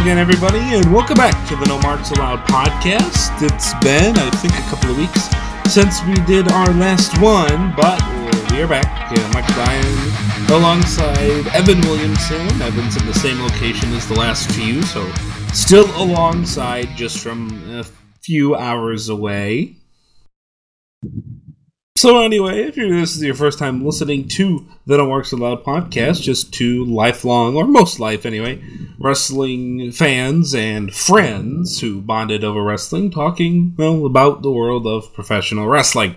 Again, everybody, and welcome back to the No Marks Allowed podcast. It's been, I think, a couple of weeks since we did our last one, but we are back. Yeah, Mike Ryan alongside Evan Williamson. Evan's in the same location as the last few, so still alongside, just from a few hours away. So anyway, if this is your first time listening to the No Marks Allowed podcast, just two lifelong, or most life anyway, wrestling fans and friends who bonded over wrestling, talking well about the world of professional wrestling.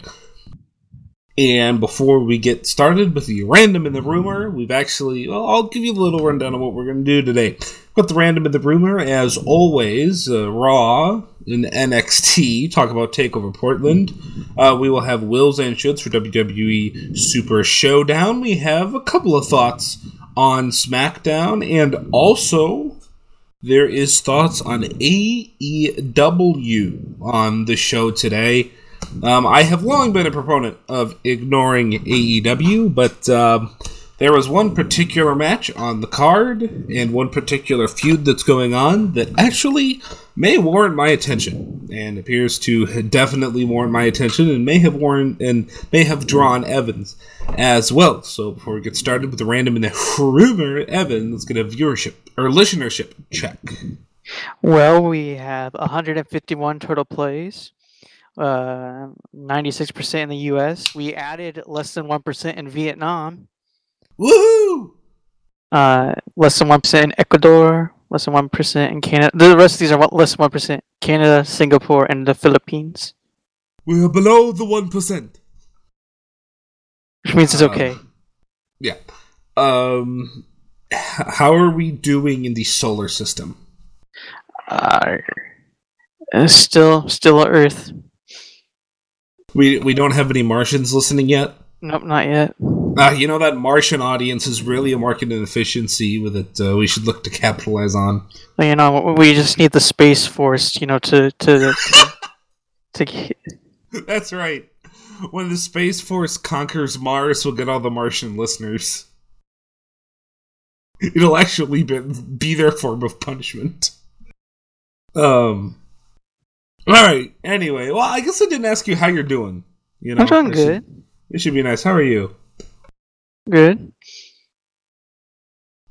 And before we get started with the random and the rumor, we've actually, well, I'll give you a little rundown of what we're going to do today. Got the random in the rumor, as always, uh, Raw and NXT, talk about TakeOver Portland. Uh, we will have Wills and Shoulds for WWE Super Showdown. We have a couple of thoughts on SmackDown, and also there is thoughts on AEW on the show today. Um, I have long been a proponent of ignoring AEW, but um, there was one particular match on the card and one particular feud that's going on that actually may warrant my attention and appears to definitely warrant my attention and may have warrant and may have drawn Evans as well. So before we get started with the random and the rumor, Evan, let's get a viewership or listenership check. Well, we have 151 total plays, uh, 96% in the US. We added less than 1% in Vietnam, Woohoo! uh, less than 1% in Ecuador, less than 1% in Canada. The rest of these are less than 1%. Canada, Singapore, and the Philippines, We are below the one percent. which means it's okay. Yeah. Um, h- how are we doing in the solar system? Uh, uh, still, still Earth. We we don't have any Martians listening yet. Nope, not yet. Uh, you know that Martian audience is really a market inefficiency with it. Uh, we should look to capitalize on. Well, You know, we just need the Space Force, you know, to to to, to get- That's right. When the Space Force conquers Mars, we'll get all the Martian listeners. It'll actually be, be their form of punishment. Um. All right. Anyway, well, I guess I didn't ask you how you're doing. You know, I'm doing should- good. It should be nice. How are you? Good.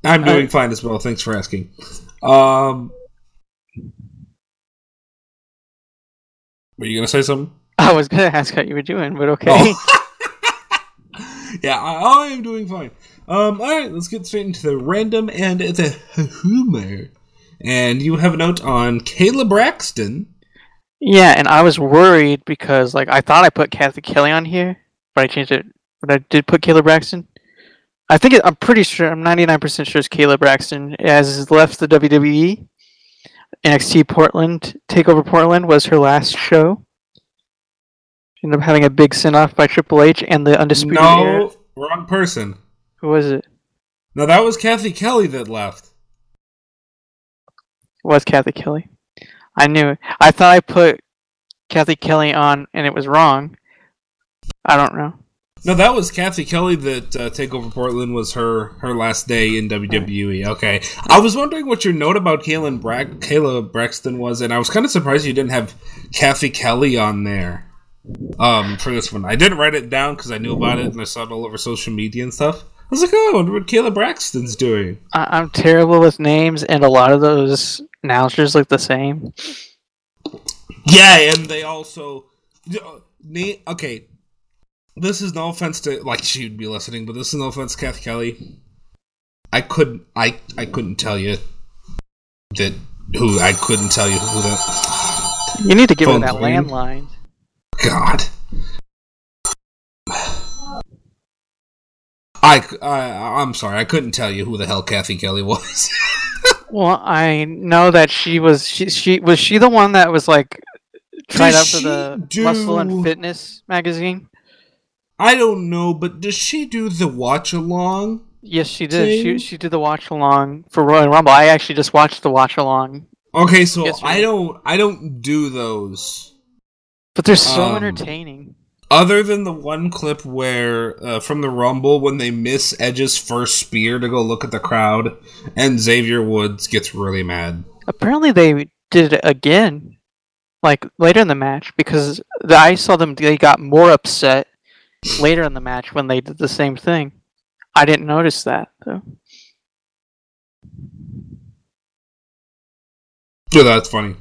I'm I- doing fine as well. Thanks for asking. Um. Were you gonna say something? I was gonna ask how you were doing, but okay. Oh. yeah, I, I am doing fine. Um, all right, let's get straight into the random and the humor. And you have a note on Kayla Braxton. Yeah, and I was worried because like I thought I put Kathy Kelly on here, but I changed it. But I did put Kayla Braxton. I think it, I'm pretty sure. I'm 99% sure it's Kayla Braxton has left the WWE. NXT Portland Takeover Portland was her last show. She ended up having a big send off by Triple H and the Undisputed Era. No, wrong person. Who was it? No, that was Kathy Kelly that left. It was Kathy Kelly. I knew it. I thought I put Kathy Kelly on and it was wrong. I don't know. No, that was Kathy Kelly that uh, Takeover Portland was her her last day in WWE. Okay, I was wondering what your note about Kayla, Bra- Kayla Braxton was, and I was kind of surprised you didn't have Kathy Kelly on there um, for this one. I didn't write it down because I knew about it and I saw it all over social media and stuff. I was like, oh, I wonder what Kayla Braxton's doing. I- I'm terrible with names, and a lot of those announcers look the same. Yeah, and they also, uh, okay. This is no offense to like she'd be listening, but this is no offense, to Kathy Kelly. I couldn't, I, I couldn't tell you that who I couldn't tell you who that. You need to give her that ring. landline. God. I, I, I'm sorry, I couldn't tell you who the hell Kathy Kelly was. Well, I know that she was. She, she was she the one that was like tried Did out for the do- Muscle and Fitness magazine. I don't know, but does she do the watch along? Yes, she did. Thing? She she did the watch along for Royal Rumble. I actually just watched the watch along, Okay, so Yes, I don't, I don't do those. but they're so Um, entertaining. Other than the one clip where uh, from the Rumble when they miss Edge's first spear to go look at the crowd, and Xavier Woods gets really mad. Apparently, they did it again, like later in the match, because the, I saw them. They got more upset later in the match when they did the same thing. I didn't notice that though. Yeah, that's funny.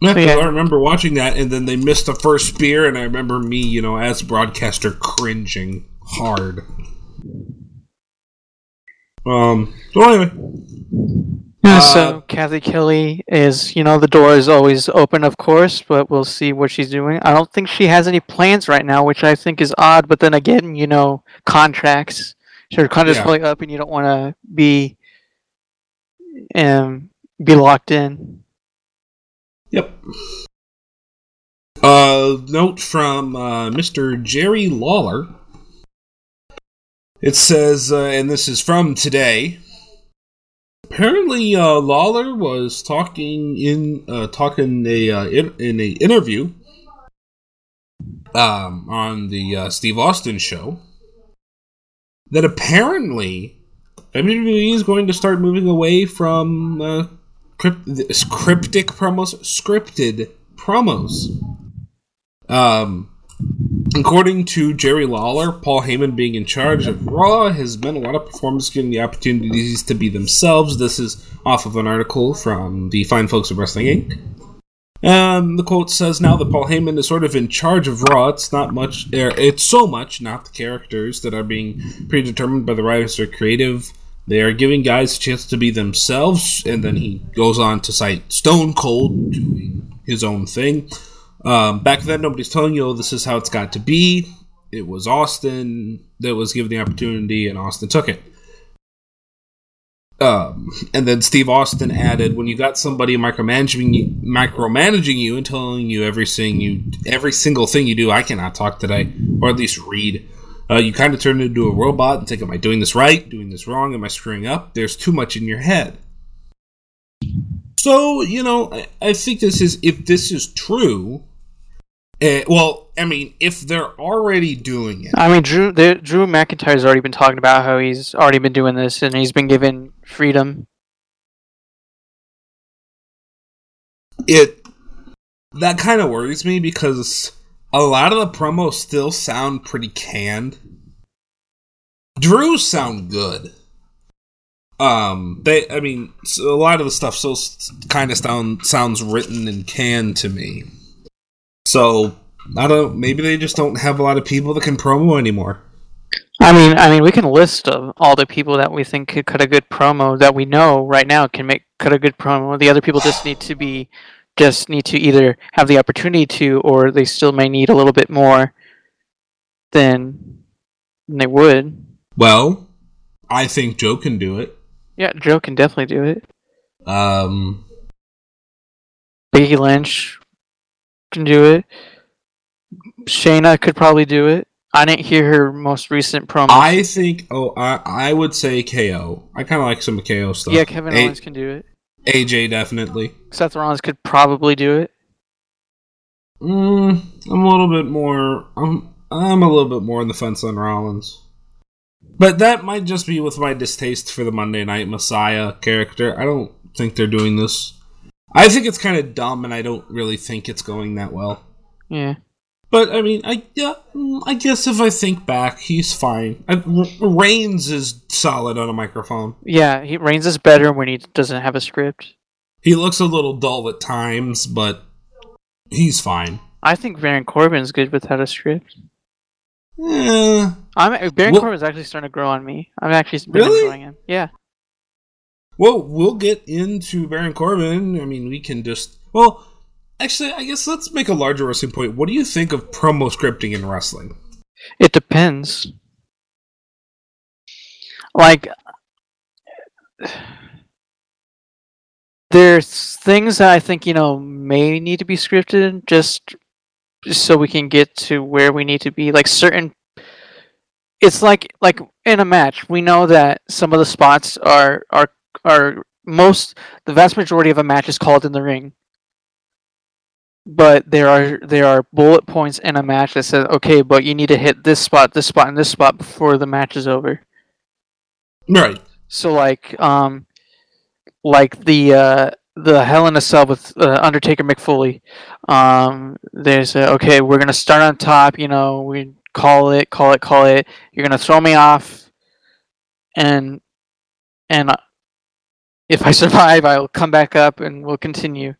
Yeah, Yeah. I remember watching that, and then they missed the first spear, and I remember me, you know, as broadcaster, cringing hard. Um. So anyway, Uh, so Kathy Kelly is, you know, the door is always open, of course, but we'll see what she's doing. I don't think she has any plans right now, which I think is odd. But then again, you know, contracts. So your contract's Yeah. probably up, and you don't want to be, um, be locked in. Yep. Uh, note from uh, Mr. Jerry Lawler. It says, uh, and this is from today. Apparently, uh, Lawler was talking in uh, talking a uh, in, in a interview um, on the uh, Steve Austin show that apparently WWE is going to start moving away from uh, crypt- cryptic promos, scripted promos. Um, according to Jerry Lawler, Paul Heyman being in charge of Raw has meant a lot of performers getting the opportunities to be themselves. This is off of an article from the Fine Folks of Wrestling Inc. Um, the quote says now that Paul Heyman is sort of in charge of Raw, it's not much, er, it's so much not the characters that are being predetermined by the writers or creative. They are giving guys a chance to be themselves, and then he goes on to cite Stone Cold doing his own thing. Um, back then, nobody's telling you, oh, this is how it's got to be. It was Austin that was given the opportunity, and Austin took it. Um, and then Steve Austin added, "When you got somebody micromanaging you, micromanaging you and telling you everything you, every single thing you do, I cannot talk today, or at least read. Uh, you kind of turn into a robot and think, am I doing this right? Doing this wrong? Am I screwing up? There's too much in your head." So you know, I, I think this is if this is true. Uh, well, I mean, if they're already doing it, I mean, Drew the, Drew McIntyre's already been talking about how he's already been doing this, and he's been given freedom. it that kind of worries me because a lot of the promos still sound pretty canned. Drew's sound good. Um, they, I mean, a lot of the stuff still kind of sound sounds written and canned to me. So I don't. Maybe they just don't have a lot of people that can promo anymore. I mean, I mean, we can list of all the people that we think could cut a good promo that we know right now can make cut a good promo. The other people just need to be, just need to either have the opportunity to, or they still may need a little bit more than, than they would. Well, I think Joe can do it. Yeah, Joe can definitely do it. Um, Becky Lynch can do it. Shayna could probably do it. I didn't hear her most recent promo. I think. Oh, I I would say KO. I kind of like some KO stuff. yeah, Kevin A- Owens can do it. AJ definitely. Seth Rollins could probably do it. Mm, I'm a little bit more. I'm I'm a little bit more on the fence on Rollins, but that might just be with my distaste for the Monday Night Messiah character. I don't think they're doing this. I think it's kind of dumb, and I don't really think it's going that well. Yeah. But I mean, I yeah, I guess if I think back, he's fine. I, Reigns is solid on a microphone. Yeah, he Reigns is better when he doesn't have a script. He looks a little dull at times, but he's fine. I think Baron Corbin's good without a script. Eh, I'm Baron Well- Corbin's actually starting to grow on me. I'm actually Really? enjoying him. Yeah. Well, we'll get into Baron Corbin. I mean, we can just. Well, actually, I guess let's make a larger wrestling point. What do you think of promo scripting in wrestling? It depends. Like there's things that I think, you know, may need to be scripted just so we can get to where we need to be. Like certain it's like like in a match, we know that some of the spots are are are most the vast majority of a match is called in the ring. but there are there are bullet points in a match that says, okay, but you need to hit this spot, this spot, and this spot before the match is over. Right. So like um like the uh the Hell in a Cell with uh, Undertaker Mick Foley. Um there's a, okay, we're gonna start on top, you know, we call it, call it, call it. You're gonna throw me off and and if I survive I'll come back up and we'll continue.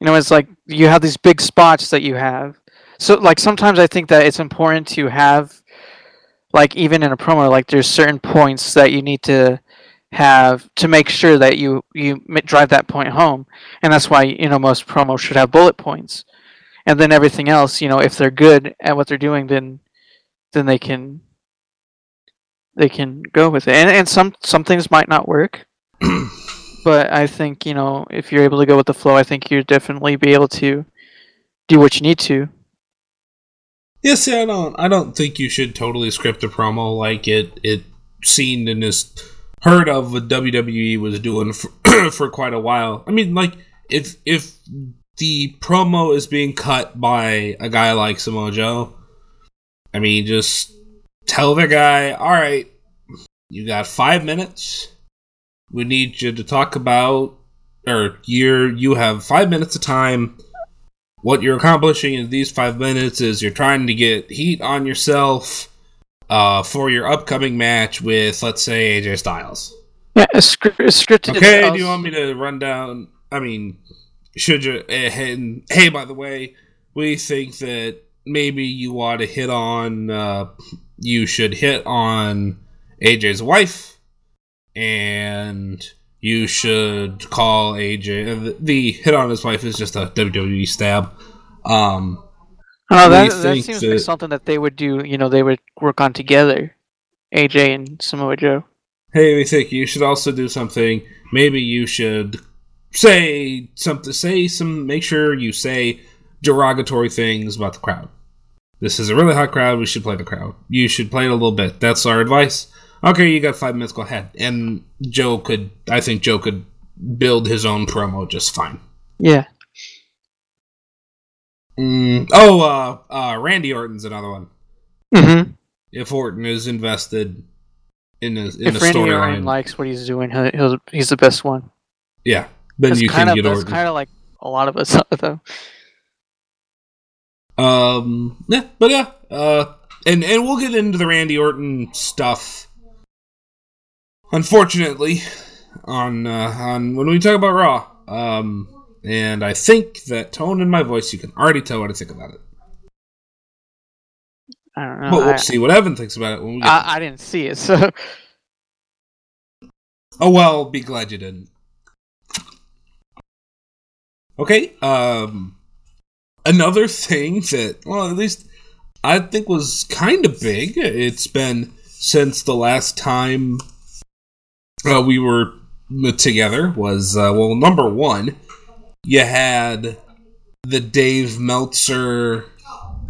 You know, it's like you have these big spots that you have. So like sometimes I think that it's important to have like even in a promo like there's certain points that you need to have to make sure that you you drive that point home and that's why you know most promos should have bullet points and then everything else you know if they're good at what they're doing then then they can they can go with it and, and some some things might not work but i think you know if you're able to go with the flow i think you'll definitely be able to do what you need to yeah, I don't. I don't think you should totally script a promo like it. It seen and is heard of what WWE was doing for, for quite a while. I mean, like if if the promo is being cut by a guy like Samoa Joe, I mean, just tell the guy, all right, you got five minutes. We need you to talk about, or you're you have five minutes of time what you're accomplishing in these five minutes is you're trying to get heat on yourself uh, for your upcoming match with, let's say, AJ Styles. yeah a, script, a scripted Okay, itself- do you want me to run down? I mean, should you? eh, And hey, by the way, we think that maybe you ought to hit on. Uh, you should hit on AJ's wife, and you should call AJ. uh, The, hit on his wife is just a WWE stab. Um, Oh, that, that seems like that- something that they would do. You know, they would work on together, AJ and Samoa Joe. hey, we think you should also do something. Maybe you should say something. Say some. Make sure you say derogatory things about the crowd. This is a really hot crowd. We should play the crowd. You should play it a little bit. That's our advice. Okay, you got five minutes. Go ahead. And Joe could. I think Joe could build his own promo just fine. Yeah, Mm, oh, uh, uh, Randy Orton's another one. hmm If Orton is invested in a, in if a Randy Orton likes what he's doing, he'll, he'll, he's the best one. yeah, then That's you kind can of get Orton. kind of like a lot of us, though. Um, yeah, but yeah, uh, and and we'll get into the Randy Orton stuff. Unfortunately, on uh, on when we talk about Raw, um, and I think that tone in my voice, you can already tell what I think about it. I don't know. but we'll I, see what Evan thinks about it when we. I, I didn't see it, so Oh well, be glad you didn't. Okay, um another thing that well at least I think was kind of big. It's been since the last time uh, we were together was uh, well number 1 you had the Dave Meltzer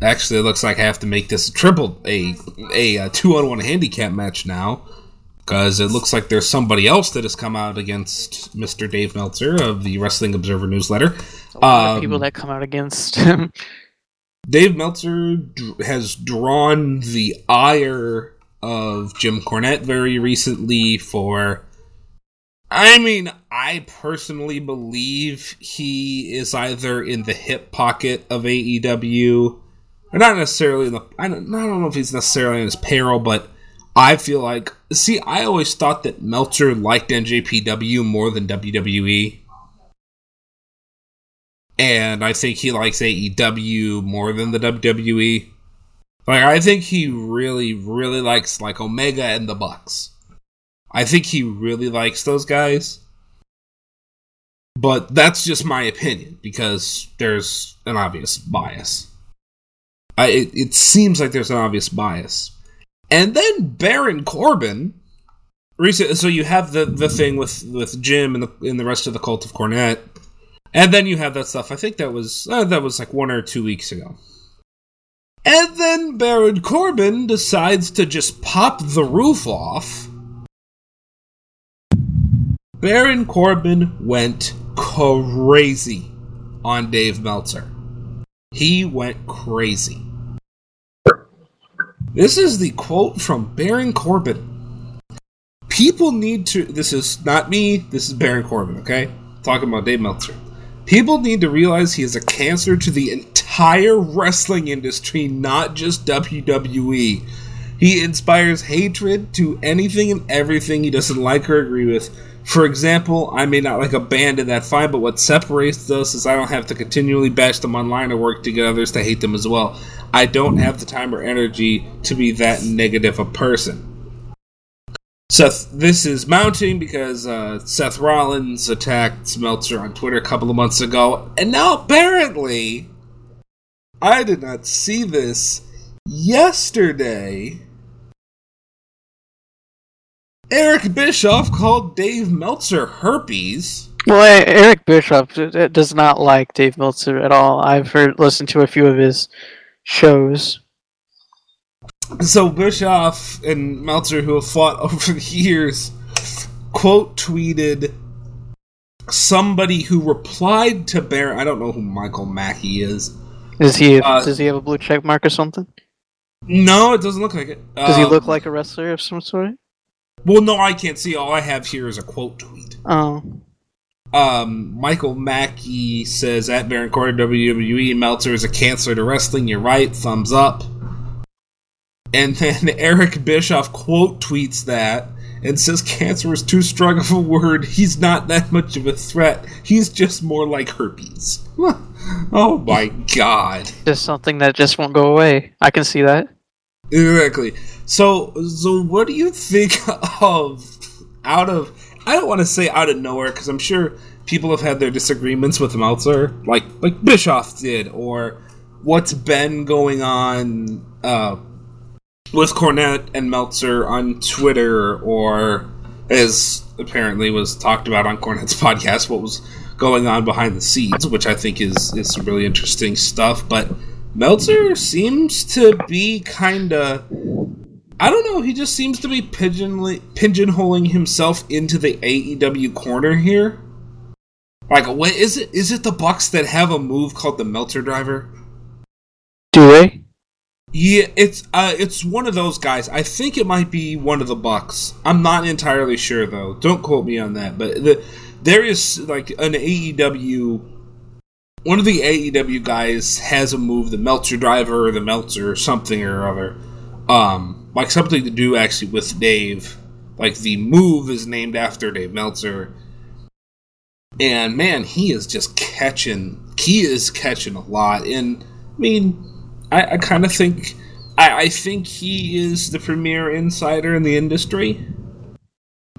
actually it looks like I have to make this a triple a a, uh 2 on 1 handicap match now because it looks like there's somebody else that has come out against Mr. Dave Meltzer of the Wrestling Observer newsletter. a lot of Um, people that come out against him. Dave Meltzer has drawn the ire of Jim Cornette very recently for. I mean, I personally believe he is either in the hip pocket of AEW, or not necessarily in the. I don't, I don't know if he's necessarily in his payroll, but I feel like. See, I always thought that Meltzer liked NJPW more than WWE and I think he likes AEW more than the WWE. Like I think he really, really likes like Omega and the Bucks. I think he really likes those guys. But that's just my opinion because there's an obvious bias. I it, it seems like there's an obvious bias. And then Baron Corbin recent so you have the the thing with with Jim and the and the rest of the cult of Cornette. And then you have that stuff. I think that was uh, that was like one or two weeks ago. And then Baron Corbin decides to just pop the roof off. Baron Corbin went crazy on Dave Meltzer. He went crazy. This is the quote from Baron Corbin. People need to. This is not me. This is Baron Corbin. Okay, talking about Dave Meltzer. People need to realize he is a cancer to the entire wrestling industry, not just WWE. He inspires hatred to anything and everything he doesn't like or agree with. For example, I may not like a band and that fine, but what separates us is I don't have to continually bash them online or work to get others to hate them as well. I don't have the time or energy to be that negative a person. Seth, this is mounting because uh, Seth Rollins attacked Meltzer on Twitter a couple of months ago, and now apparently, I did not see this yesterday. Eric Bischoff called Dave Meltzer herpes. Well, Eric Bischoff does not like Dave Meltzer at all. I've heard listened to a few of his shows. So Bischoff and Meltzer, who have fought over the years, quote tweeted somebody who replied to Bear. I don't know who Michael Mackey is. Is he? Uh, does he have a blue check mark or something? No, it doesn't look like it. Does he Um, look like a wrestler of some sort? Well, no, I can't see. All I have here is a quote tweet. Oh, Um, Michael Mackey says at Baron Corbin WWE Meltzer is a cancer to wrestling. You're right. Thumbs up. And then Eric Bischoff quote tweets that and says cancer is too strong of a word. He's not that much of a threat. He's just more like herpes. oh my god. just something that just won't go away. I can see that. Exactly. So, so what do you think of out of? I don't want to say out of nowhere because I'm sure people have had their disagreements with Meltzer, like like Bischoff did, or what's been going on uh, with Cornette and Meltzer on Twitter, or as apparently was talked about on Cornette's podcast, what was going on behind the scenes, which I think is is some really interesting stuff, but. Meltzer seems to be kind of. I don't know. He just seems to be pigeonly, pigeonholing himself into the AEW corner here. Like, what is it? Is it the Bucks that have a move called the Meltzer Driver? Do they? Yeah, it's uh, it's one of those guys. I think it might be one of the Bucks. I'm not entirely sure though. Don't quote me on that. But the, there is like an AEW. One of the AEW guys has a move, the Meltzer Driver or the Meltzer something or other, um, like something to do actually with Dave. Like the move is named after Dave Meltzer, and man, he is just catching. He is catching a lot, and I mean, I, I kind of think I, I think he is the premier insider in the industry.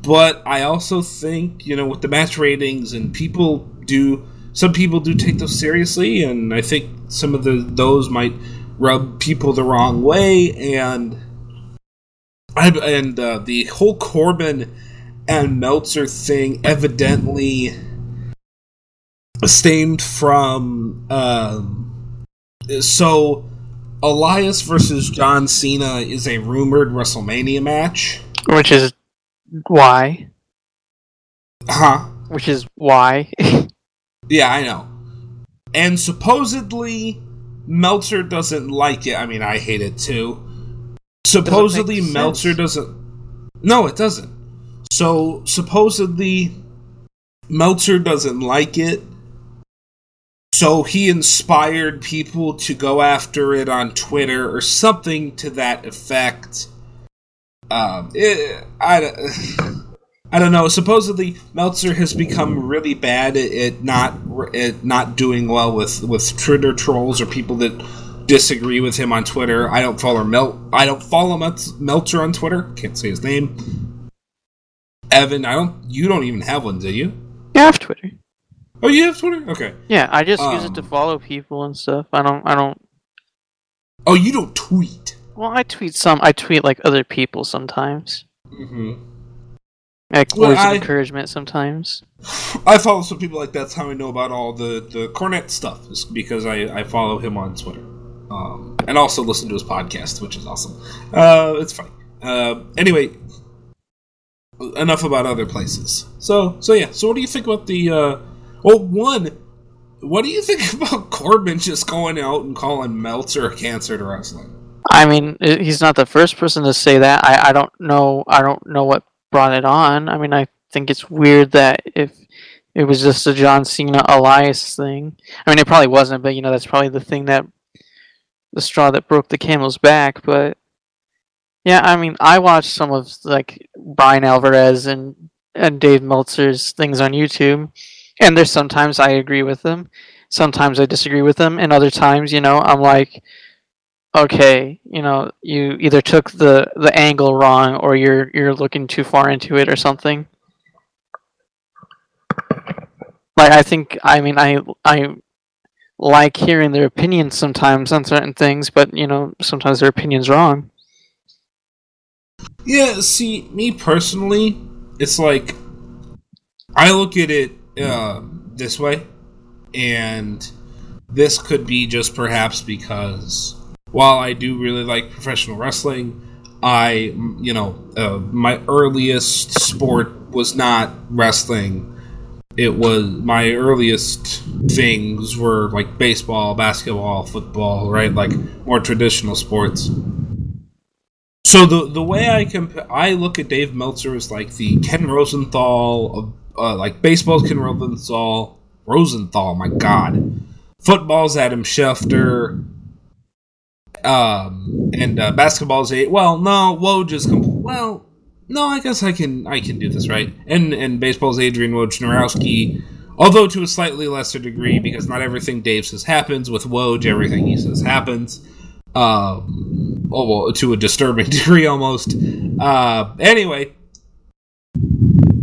But I also think, you know, with the match ratings and people do some people do take those seriously and I think some of the those might rub people the wrong way and I, and uh, the whole Corbin and Meltzer thing evidently stemmed from um, so Elias versus John Cena is a rumored WrestleMania match. Which is why. Huh? Which is why. Yeah, I know. And supposedly Meltzer doesn't like it. I mean, I hate it too. Supposedly make Meltzer sense. doesn't No, it doesn't. So supposedly Meltzer doesn't like it. So he inspired people to go after it on Twitter or something to that effect. Um, it, I, I don't know. Supposedly, Meltzer has become really bad at, not at not doing well with with Twitter trolls or people that disagree with him on Twitter. I don't follow Mel. I don't follow Meltzer on Twitter. Can't say his name. Evan, I don't. You don't even have one, do you? yeah, I have Twitter. Oh, you have Twitter? Okay. Yeah, I just use it to Um, follow people and stuff. I don't. I don't. Oh, you don't tweet. Well, I tweet some. I tweet like other people sometimes. hmm Like Well, words I- of encouragement sometimes. I follow some people like that's how I know about all the the Cornette stuff is because I I follow him on Twitter, um, and also listen to his podcast, which is awesome. Uh, it's funny. Uh, anyway, enough about other places. So so yeah. So what do you think about the? Uh, well, one, what do you think about Corbin just going out and calling Meltzer a cancer to wrestling? I mean, he's not the first person to say that. I, I don't know. I don't know what brought it on. I mean, I think it's weird that if it was just a John Cena Elias thing. I mean, it probably wasn't, but you know, that's probably the thing that the straw that broke the camel's back. But yeah, I mean, I watched some of like Brian Alvarez and and Dave Meltzer's things on YouTube, and there's sometimes I agree with them, sometimes I disagree with them, and other times, you know, I'm like okay, you know, you either took the the angle wrong or you're you're looking too far into it or something. Like I think I mean I I like hearing their opinions sometimes on certain things, but you know, sometimes their opinion's wrong. Yeah, see, me personally, it's like I look at it uh, this way, and this could be just perhaps because while I do really like professional wrestling, I, you know, uh, my earliest sport was not wrestling. It was my earliest things were like baseball, basketball, football, right? Like more traditional sports. So the the way I comp- I look at Dave Meltzer is like the Ken Rosenthal of uh, like baseball's Ken Rosenthal. Rosenthal, my God. Football's Adam Schefter. Um, and uh, basketball's eight. Well, no, Woj is com- well. No, I guess I can I can do this right. And and baseball's Adrian Wojnarowski, although to a slightly lesser degree because not everything Dave says happens. With Woj, everything he says happens. Um, oh, well, to a disturbing degree almost. Uh, anyway,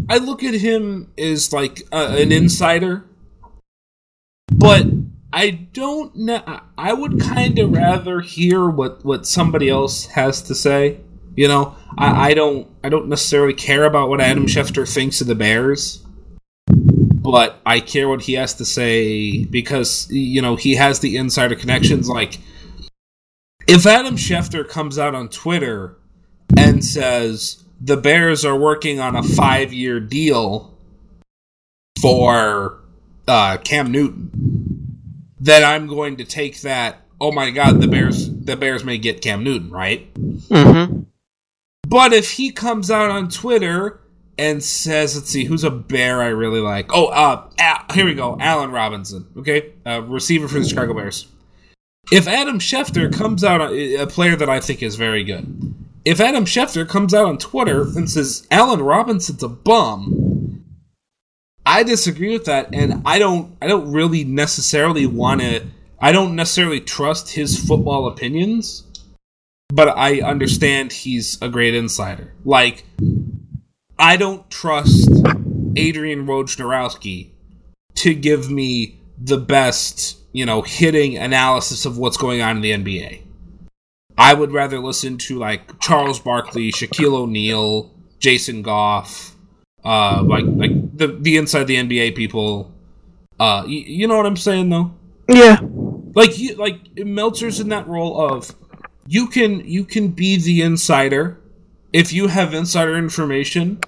I look at him as like uh, an insider, but I don't know. I would kind of rather hear what what somebody else has to say. You know, I, I don't I don't necessarily care about what Adam Schefter thinks of the Bears, but I care what he has to say because you know he has the insider connections. Like, if Adam Schefter comes out on Twitter and says the Bears are working on a five year deal for uh, Cam Newton, then I'm going to take that. Oh my God, the Bears the Bears may get Cam Newton, right? Mm-hmm. But if he comes out on Twitter and says, let's see, who's a bear I really like? Oh, uh, Al- here we go, Allen Robinson, okay, uh, receiver for the Chicago Bears. If Adam Schefter comes out, a player that I think is very good. If Adam Schefter comes out on Twitter and says Allen Robinson's a bum, I disagree with that, and I don't. I don't really necessarily want to. I don't necessarily trust his football opinions but I understand he's a great insider. Like, I don't trust Adrian Wojnarowski to give me the best, you know, hitting analysis of what's going on in the NBA. I would rather listen to like Charles Barkley, Shaquille O'Neal, Jason Goff, uh, like like the the inside the NBA people. Uh, y- you know what I'm saying though? Yeah. like you like Meltzer's in that role of you can you can be the insider if you have insider information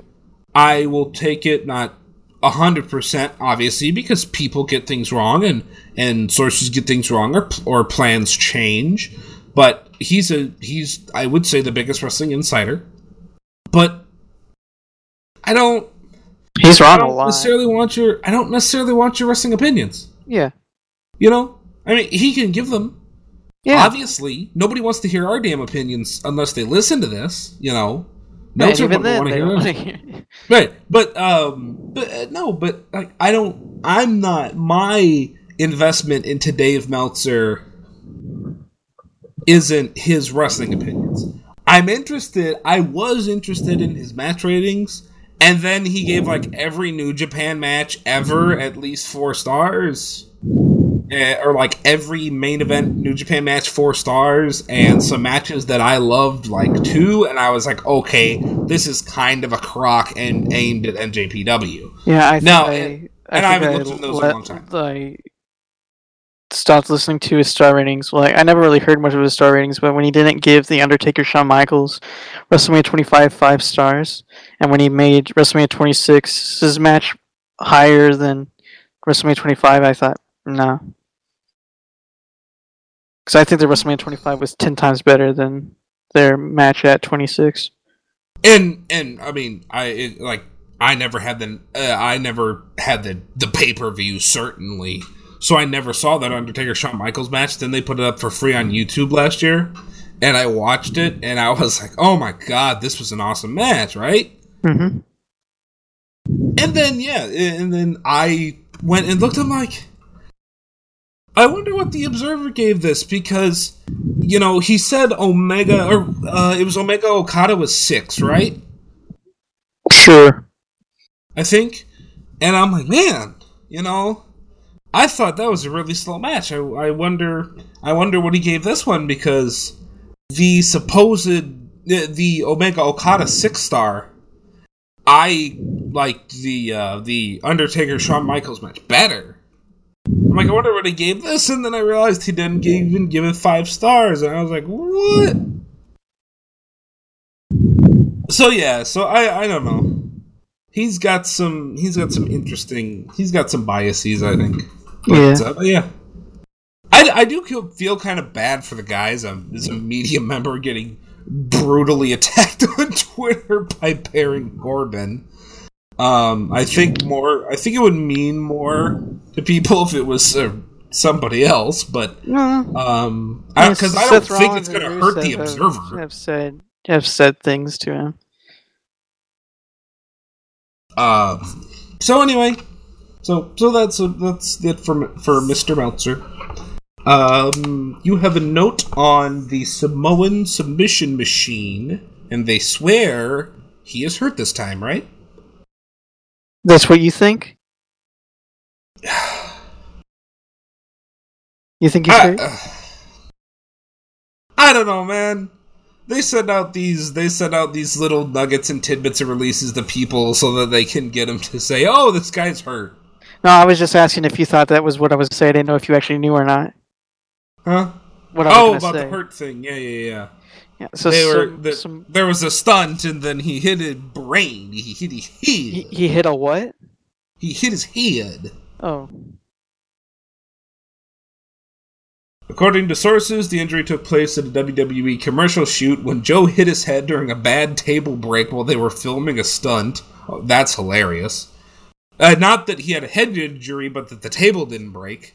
I will take it not a hundred percent obviously because people get things wrong and and sources get things wrong or or plans change but he's a he's I would say the biggest wrestling insider but I don't He's I wrong a don't lot. necessarily want your I don't necessarily want your wrestling opinions Yeah. you know I mean he can give them Yeah. Obviously, nobody wants to hear our damn opinions unless they listen to this. You know, And Meltzer even wouldn't then, wanna they hear don't this. wanna hear- right? But um, but uh, no, but like I don't. I'm not. My investment into Dave Meltzer isn't his wrestling opinions. I'm interested. I was interested in his match ratings, and then he gave like every New Japan match ever at least four stars. Eh, or like every main event New Japan match four stars, and some matches that I loved like two, and I was like, okay, this is kind of a crock and aimed at NJPW. Yeah, I think No, I, and- I, and I haven't looked at those in a long time. I stopped listening to his star ratings. Well, like, I never really heard much of his star ratings, but when he didn't give the Undertaker Shawn Michaels WrestleMania 25 five stars, and when he made WrestleMania 26 his match higher than WrestleMania 25, I thought, No. Because I think the WrestleMania 25 was 10 times better than their match at 26. And and I mean, I it, like I never had the uh, I never had the the pay per view certainly, so I never saw that Undertaker Shawn Michaels match. Then they put it up for free on YouTube last year, and I watched it, and I was like, oh my god, this was an awesome match, right? Mm-hmm. And then yeah, and then I went and looked. I'm like, I wonder what the Observer gave this because you know he said Omega or uh, it was Omega Okada was six, right? Sure. I think. And I'm like, man, you know, I thought that was a really slow match. I, I wonder, I wonder what he gave this one because the supposed the, the Omega Okada six star, I liked the uh, the Undertaker Shawn Michaels match better. I'm like, I wonder what he gave this, and then I realized he didn't even give it five stars, and I was like, what? So yeah, so I I don't know. He's got some he's got some interesting he's got some biases, I think. But, Yeah. uh, but yeah. I, I do feel- kind of bad for the guys um, as a media member getting brutally attacked on Twitter by Baron Corbin. Um, I think more. I think it would mean more to people if it was uh, somebody else, but um, because I, don't Seth think Rollins it's going to hurt the Rusev have- observer. Have said have said things to him. Uh, so anyway, so so that's that's it for for Mr. Meltzer. Um, you have a note on the Samoan submission machine, and they swear he is hurt this time, right? That's what you think? You think he's I, hurt? uh, I don't know, man. They send out these they send out these little nuggets and tidbits and releases to people so that they can get them to say, "Oh, this guy's hurt." No, I was just asking if you thought that was what I was saying. I didn't know if you actually knew or not. Huh? What I was Oh, about say. the hurt thing. Yeah, yeah, yeah. Yeah, so they were the, some, there was a stunt and then he hit his brain he hit his head he, he hit a what? he hit his head Oh, according to sources the injury took place at a wwe commercial shoot when joe hit his head during a bad table break while they were filming a stunt oh, that's hilarious uh, not that he had a head injury but that the table didn't break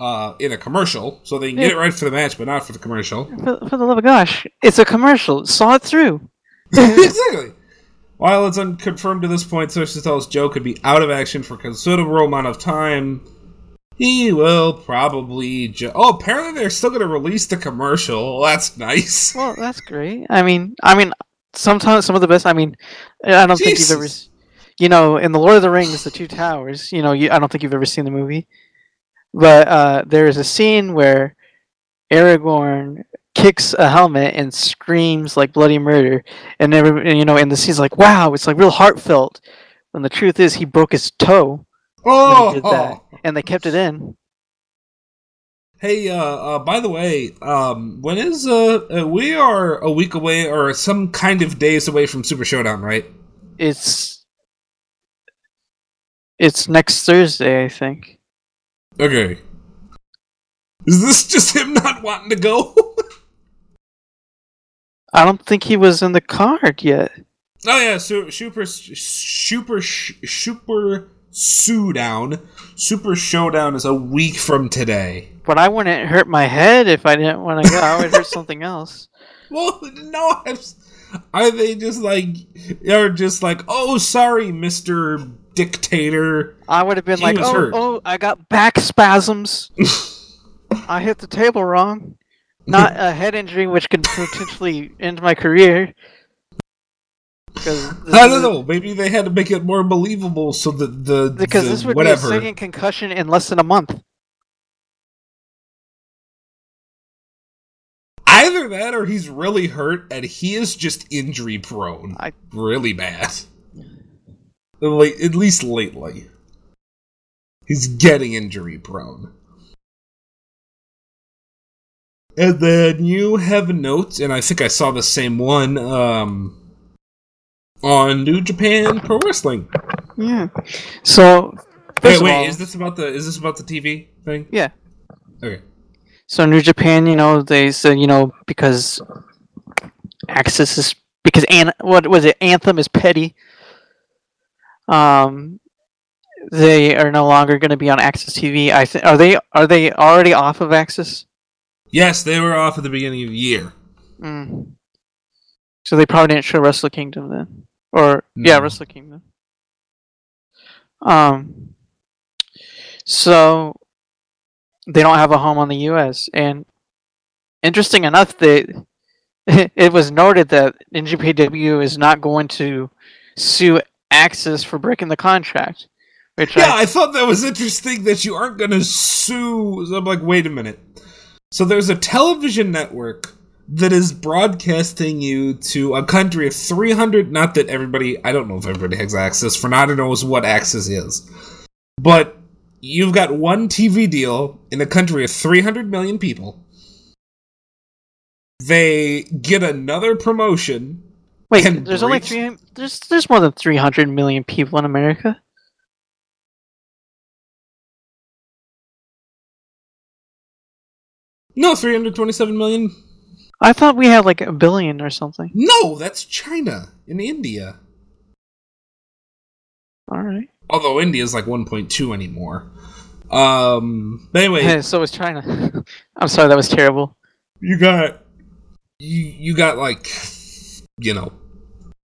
uh, in a commercial so they can get it right for the match but not for the commercial for, for the love of gosh, it's a commercial. Saw it through. exactly. While it's unconfirmed to this point, sources tell us Joe could be out of action for a considerable amount of time. He will probably. Ju- oh, apparently they're still going to release the commercial. That's nice. Well, that's great. I mean, I mean, sometimes some of the best. I mean, I don't think you've ever, Jesus. You know, in the Lord of the Rings, the Two Towers. You know, you, I don't think you've ever seen the movie, but uh, there is a scene where Aragorn kicks a helmet and screams like bloody murder, and every, and, you know, and the scene's like, wow, it's like real heartfelt. When the truth is, he broke his toe Oh, that, and they kept it in. hey, uh, uh, by the way, um, when is uh, uh, we are a week away or some kind of days away from Super Showdown, right? It's it's next Thursday, I think. Okay. Is this just him not wanting to go? I don't think he was in the card yet. Oh yeah, su- super, super, sh- super showdown. Super showdown is a week from today. But I wouldn't hurt my head if I didn't want to go. I would hurt something else. Well, no, I'm are they just like, are just like, oh, sorry, Mister Dictator. I would have been He like, oh, hurt." oh, I got back spasms. I hit the table wrong. Not a head injury, which could potentially end my career. I don't know. Maybe they had to make it more believable so that the Because the this would whatever. be a second concussion in less than a month. Either that, or he's really hurt and he is just injury prone. I- Really bad. Like, at least lately. He's getting injury prone. And then you have notes, and I think I saw the same one um, on New Japan Pro Wrestling. Yeah. So, Wait, wait, all, is this about the is this about the TV? thing? Yeah. Okay. So New Japan, you know, they said, you know, because AXS is because an what was it? Anthem is petty. Um, they are no longer going to be on AXS TV. I think are they are they already off of AXS? Yes, they were off at the beginning of the year. Mm. So they probably didn't show Wrestle Kingdom then, or yeah, No. Wrestle Kingdom. Um. So they don't have a home on the U.S. and interesting enough, they it was noted that NJPW is not going to sue AXS for breaking the contract, which Yeah, I, I thought that was interesting that you aren't going to sue. I'm like, wait a minute. So there's a television network that is broadcasting you to a country of 300. Not that everybody, I don't know if everybody has access. for Fernando knows what access is. But you've got one TV deal in a country of 300 million people. They get another promotion. Wait. There's only three. There's there's more than three hundred million people in America. No, 327 million. I thought we had like a billion or something. No, that's China and India. All right. although India's like 1.2 anymore. Um, but anyway, so was China. I'm sorry, that was terrible. you got you you got like you know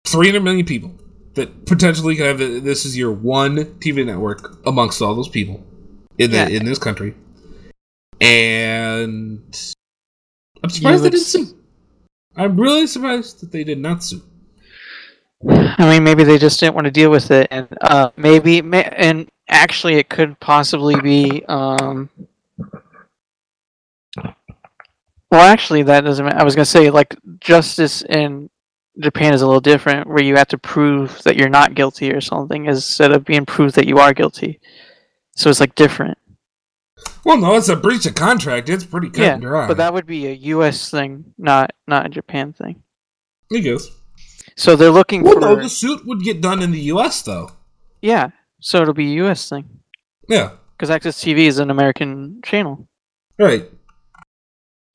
300 million people that potentially could have this is your one TV network amongst all those people in the Yeah. in this country, and I'm surprised they would didn't s- sue. I'm really surprised that they did not sue. I mean, maybe they just didn't want to deal with it, and uh, maybe, ma- and actually, it could possibly be. Um, well, actually, that doesn't. ma- I was gonna say like justice in Japan is a little different, where you have to prove that you're not guilty or something, instead of being proved that you are guilty. So it's like different. Well, no, it's a breach of contract. It's pretty cut yeah, and dry. but that would be a U.S. thing, not not a Japan thing. I guess. So they're looking Well, for. no, the suit would get done in the U.S. though. Yeah, so it'll be a U.S. thing. Yeah, because AXS TV is an American channel. right.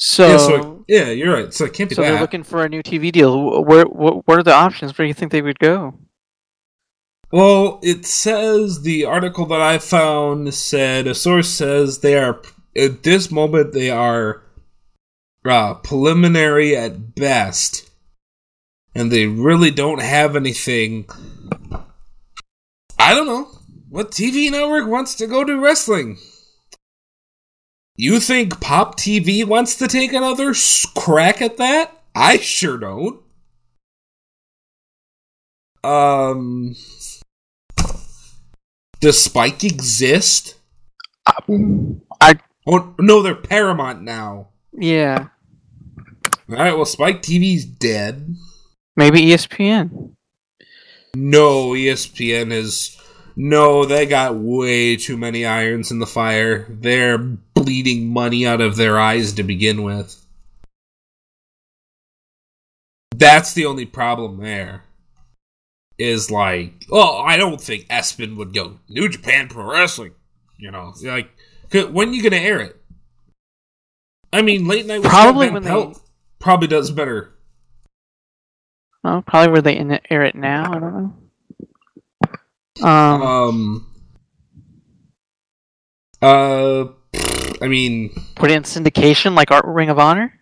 So, yeah, so yeah, you're right. So it can't be so that. they're looking for a new TV deal. Wh- Where, what, what are the options? Where do you think they would go? Well, it says the article that I found said a source says they are at this moment they are uh, preliminary at best, and they really don't have anything. I don't know what TV network wants to go to wrestling. You think Pop TV wants to take another crack at that? I sure don't. Um, does Spike exist? I Oh no, they're Paramount now. yeah, All right, well, Spike TV's dead. maybe ESPN. No, ESPN is. No, they got way too many irons in the fire. They're bleeding money out of their eyes to begin with. That's the only problem there. Is like, oh, I don't think Espen would go New Japan Pro Wrestling. You know, like, when you gonna air it? I mean, late night with Probably when they- probably does better. Oh, probably where they in air it now. I don't know. Um, Um. Uh, I mean, put in syndication like Art Ring of Honor.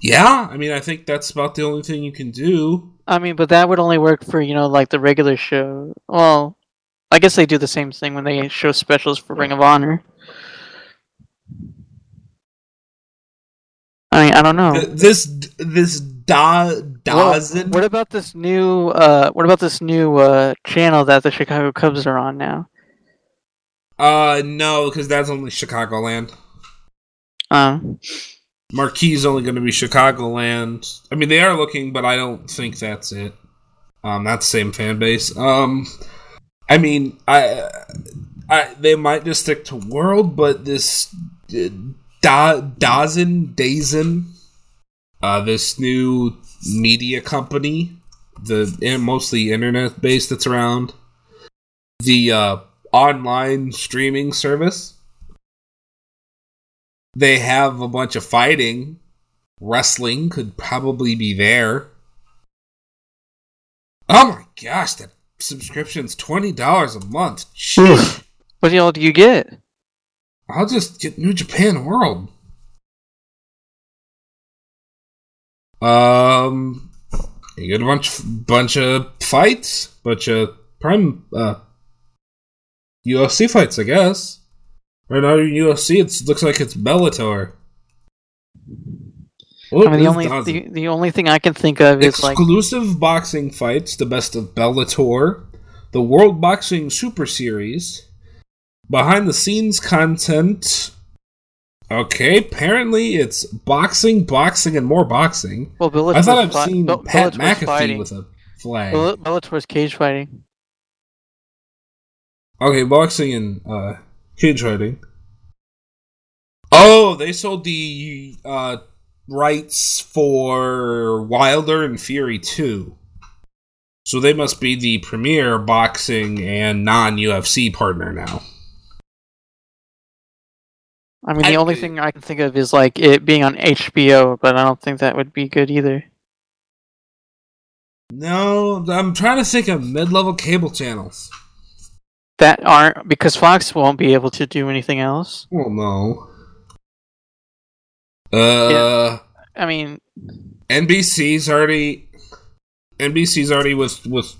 yeah. I mean, I think that's about the only thing you can do. I mean, but that would only work for you know like the regular show. Well, I guess they do the same thing when they show specials for Ring of Honor. I mean, I don't know. This this da Well, what about this new? Uh, what about this new uh, channel that the Chicago Cubs are on now? Uh, no, because that's only Chicagoland. Um, Marquee's only going to be Chicagoland. I mean, they are looking, but I don't think that's it. Um, not the same fan base. Um, I mean, I, I they might just stick to World, but this uh, da DAZN DAZN, uh, this new media company, the and mostly internet based that's around. The uh, online streaming service. They have a bunch of fighting. Wrestling could probably be there. Oh my gosh, that subscription's twenty dollars a month. Jeez. What the hell do you get? I'll just get New Japan World. Um, you get a bunch bunch of fights, bunch of prime uh UFC fights, I guess. Right now in UFC, it looks like it's Bellator. What I mean, the only the, the only thing I can think of is like exclusive boxing fights, the best of Bellator, the World Boxing Super Series, behind the scenes content. Okay, apparently it's boxing, boxing, and more boxing. well, Bellator I thought I've fi- seen Bell- Pat Bellator's McAfee fighting. with a flag. Bell- Bellator's cage fighting. Okay, boxing and uh, cage fighting. Oh, they sold the uh, rights for Wilder and Fury too. So they must be the premier boxing and non UFC partner now. I mean, the I- only thing I can think of is like it being on HBO, but I don't think that would be good either. No, I'm trying to think of mid level cable channels. That aren't because Fox won't be able to do anything else. Well, no. Uh, I mean, NBC's already NBC's already with with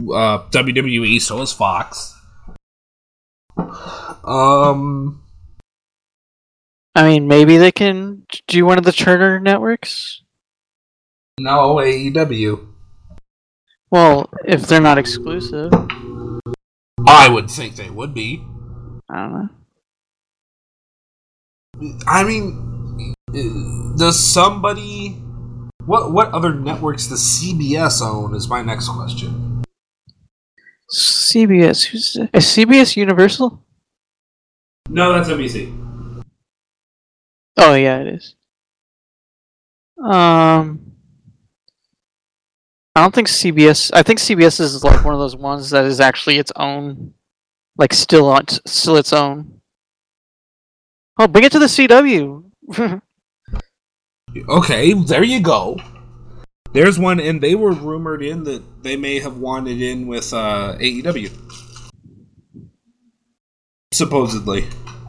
uh, WWE, so is Fox. Um, I mean, maybe they can do one of the Turner networks. no AEW. Well, if they're not exclusive, I would think they would be. I don't know. I mean, does somebody? What what other networks does CBS own? Is my next question. CBS, who's is CBS Universal? No, that's NBC. Oh yeah, it is. Um, I don't think CBS. I think CBS is like one of those ones that is actually its own, like still on, still its own. Oh, bring it to the CW. Okay, there you go. There's one, and they were rumored in that they may have wanted in with uh, AEW. Supposedly.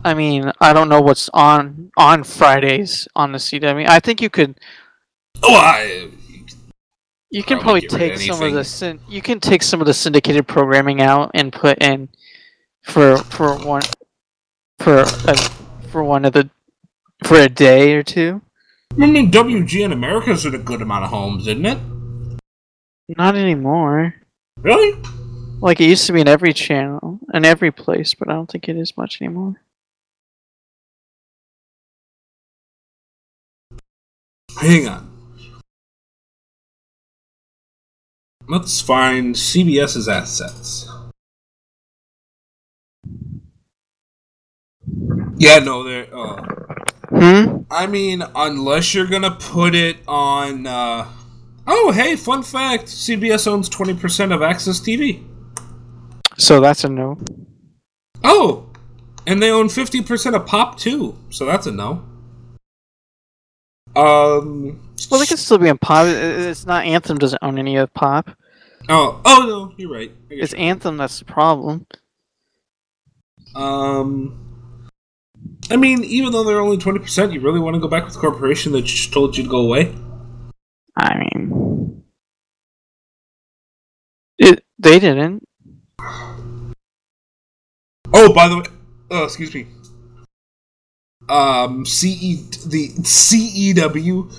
I mean, I don't know what's on on Fridays on the CW. I think you could Oh, I, you can Probably probably of take some of the syn- you can take some of the syndicated programming out and put in for for one for a, for one of the for a day or two. I mean, WGN America's in a good amount of homes, isn't it? Not anymore. Really? Like it used to be in every channel in every place, but I don't think it is much anymore. Hang on. Let's find CBS's assets. Yeah, no, they're. Uh, Hmm. I mean, unless you're gonna put it on. Uh, oh, hey, fun fact: CBS owns twenty percent of AXS TV. So that's a no. Oh, and they own fifty percent of Pop too, so that's a no. Um. Well, they could still be in pop. It's not Anthem doesn't own any of pop. Oh, oh no, you're right. It's Anthem that's the problem. Um, I mean, even though they're only twenty percent, you really want to go back with the corporation that just told you to go away? I mean, it they didn't. Oh, by the way, oh, excuse me. Um, CE the CEW,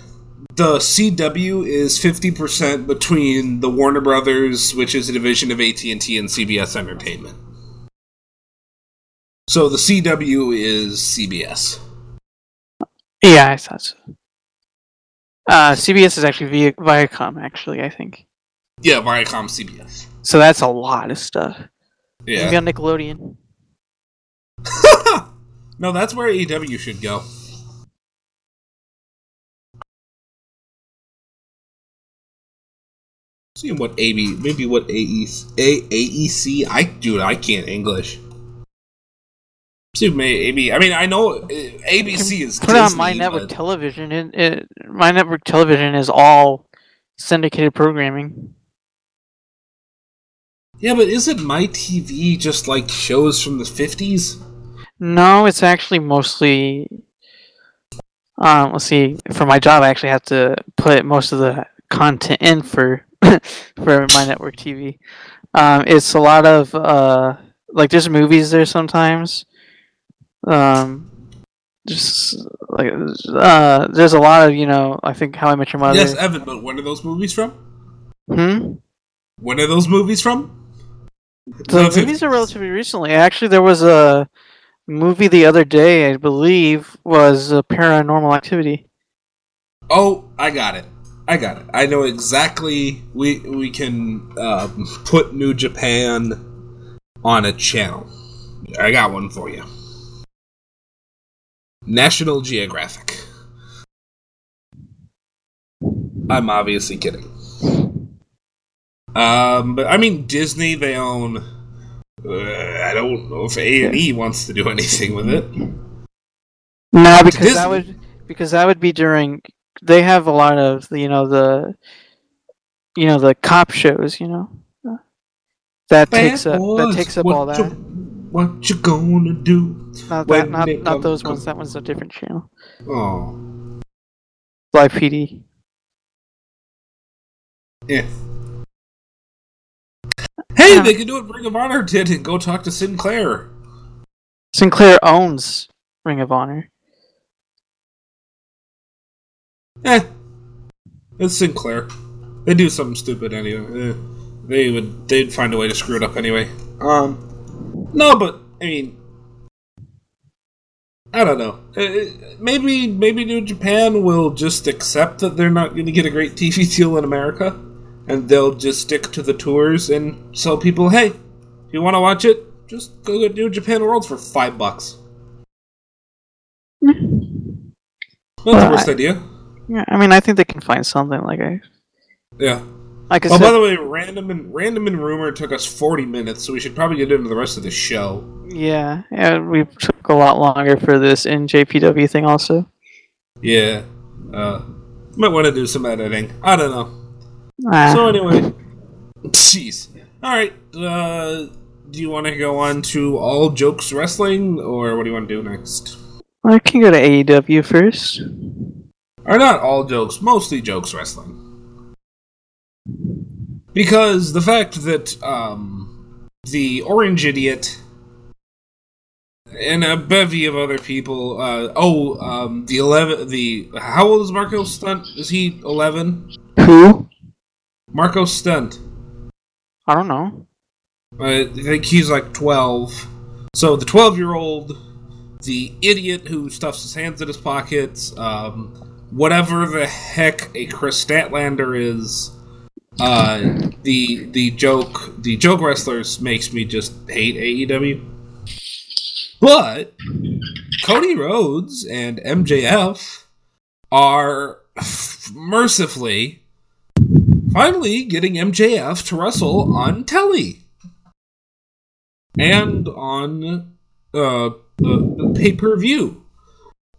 the CW is fifty percent between the Warner Brothers, which is a division of AT and T, and CBS Entertainment. So the CW is CBS. Yeah, I thought so. Uh, CBS is actually via Viacom, actually. I think Yeah, Viacom CBS. so. That's a lot of stuff. Yeah. On Nickelodeon. no, that's where AEW should go. Seeing what AB, maybe what AEC, A, AEC, I dude, I can't English. So maybe I mean I know ABC is Put it on my network but- television. It, it my network television is all syndicated programming. Yeah, but isn't my TV just like shows from the fifties? No, it's actually mostly. Um, let's see. For my job, I actually have to put most of the content in for for my network TV. Um, it's a lot of uh, like there's movies there sometimes. Um, just like uh, there's a lot of you know. I think How I Met Your Mother. Yes, Evan. But when are those movies from? Hmm. When are those movies from? The The movies are relatively recently. Actually, there was a movie the other day, I believe, was uh, Paranormal Activity. Oh, I got it. I got it. I know exactly. We we can um, put New Japan on a channel. I got one for you. National Geographic. I'm obviously kidding. Um, but I mean Disney. They own. Uh, I don't know if A and E wants to do anything with it. No, because that would because that would be during. They have a lot of you know the, you know the cop shows. You know, that takes up that takes up all that. You, what you gonna do? Not that, not, not come- those come- ones. That one's a different channel. Oh, Live PD. yeah. Hey, Yeah. they can do what Ring of Honor did and go talk to Sinclair. Sinclair owns Ring of Honor. Eh, it's Sinclair. They do something stupid anyway. Eh, they would they'd find a way to screw it up anyway. Um, no, but I mean, I don't know. Eh, maybe maybe New Japan will just accept that they're not going to get a great TV deal in America, and they'll just stick to the tours and tell people, hey, if you want to watch it, just go to New Japan World for five bucks. The Well, worst I- idea. Yeah, I mean, I think they can find something like I Yeah. like I Oh, said. by the way, random and random and rumor took us forty minutes, so we should probably get into the rest of the show. Yeah, yeah, we took a lot longer for this NJPW thing also. Yeah, uh, might want to do some editing. I don't know. Ah, So anyway, jeez. All right. Uh, do you want to go on to all jokes wrestling, or what do you want to do next? I can go to AEW first. Are not all jokes, mostly jokes wrestling. Because the fact that um, the Orange Idiot and a bevy of other people. Uh, oh, um, the eleven. The how old is Marko Stunt? Is he eleven? Who? Marko Stunt. I don't know. I think he's like 12. So the 12 year old, the idiot who stuffs his hands in his pockets, um, whatever the heck a Kris Statlander is, uh, the the joke the joke wrestlers makes me just hate AEW. But Cody Rhodes and MJF are mercifully finally getting MJF to wrestle on telly and on uh, pay per view,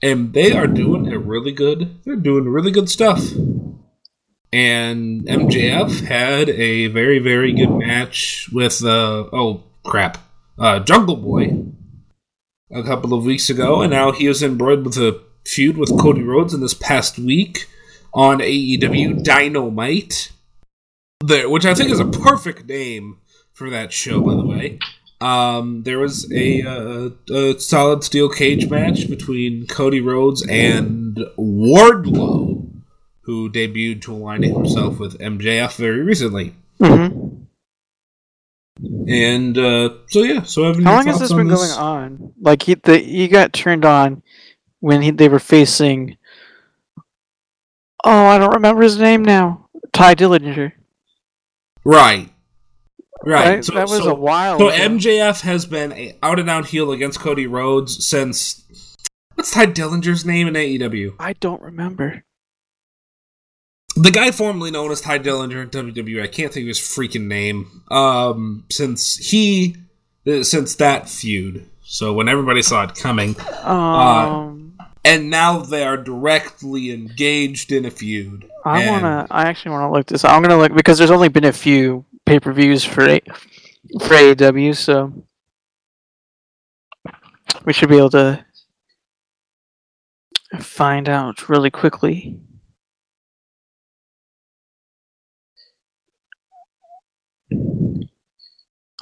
and they are doing a really good. They're doing really good stuff. And MJF had a very very good match with uh oh crap uh Jungle Boy a couple of weeks ago, and now he is embroiled with a feud with Cody Rhodes in this past week on AEW Dynamite, there, which I think is a perfect name for that show, by the way. Um, there was a, uh, a solid steel cage match between Cody Rhodes and Wardlow, who debuted to aligning himself with MJF very recently. hmm And uh, so yeah, so Evan, How long has this been going on? Like he, the, he got turned on when he, they were facing. Oh, I don't remember his name now. Tye Dillinger. Right, right. Right? So, that was so- a while. So ago. MJF has been a out and out heel against Cody Rhodes since what's Tye Dillinger's name in AEW? I don't remember. The guy formerly known as Tye Dillinger in WWE. I can't think of his freaking name. Um, since he uh, since that feud, So when everybody saw it coming, Um, and now they are directly engaged in a feud. I and- wanna. I actually wanna look this. I'm gonna look because there's only been a few pay per views for A- for AEW, so we should be able to find out really quickly.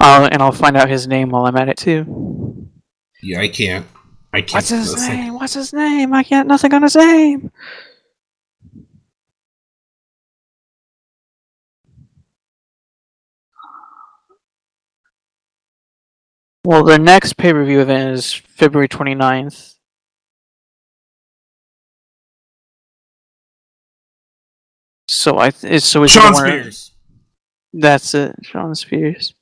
Oh, and I'll find out his name while I'm at it too. Yeah, I can't. I can't. What's his listen. name? What's his name? I can't. Nothing on his name. Well, the next pay per view event is February 29th. So I th- so we Shawn Spears. That's it, Shawn Spears.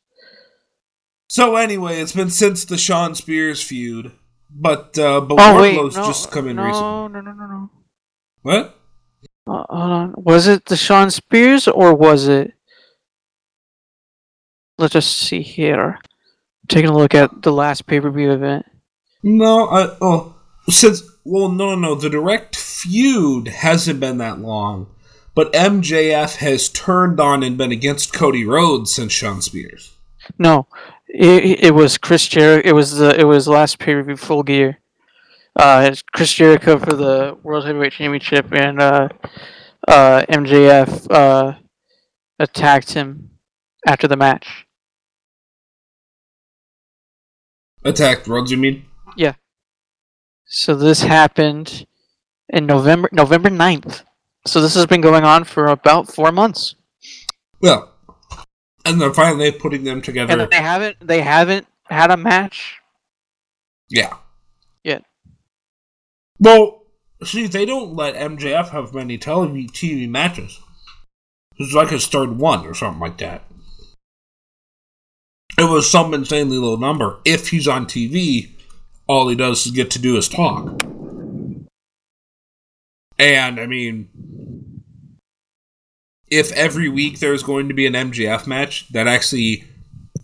So anyway, it's been since the Shawn Spears feud, but uh, but Oh Wardlow's no, just come in no, recently. no, no, no, no. What? Uh, hold on. Was it the Shawn Spears or was it? Let's just see here. Taking a look at the last pay per view event. No, I oh since well no no no the direct feud hasn't been that long, but MJF has turned on and been against Cody Rhodes since Shawn Spears. No, it, it was Chris Jericho. It was the it was last pay per view Full Gear. Uh, it's Chris Jericho for the World Heavyweight Championship, and uh, uh, MJF uh, attacked him after the match. Attacked Rhodes, you mean? Yeah. So this happened in November November 9th. So this has been going on for about four months. Well, and they're finally putting them together. And they haven't they haven't had a match. yeah. Yet. Well, see, they don't let MJF have many telev- TV matches. It's like his third one or something like that. It was some insanely low number. If he's on TV, all he does is get to do is talk. And, I mean, if every week there's going to be an MJF match, that actually,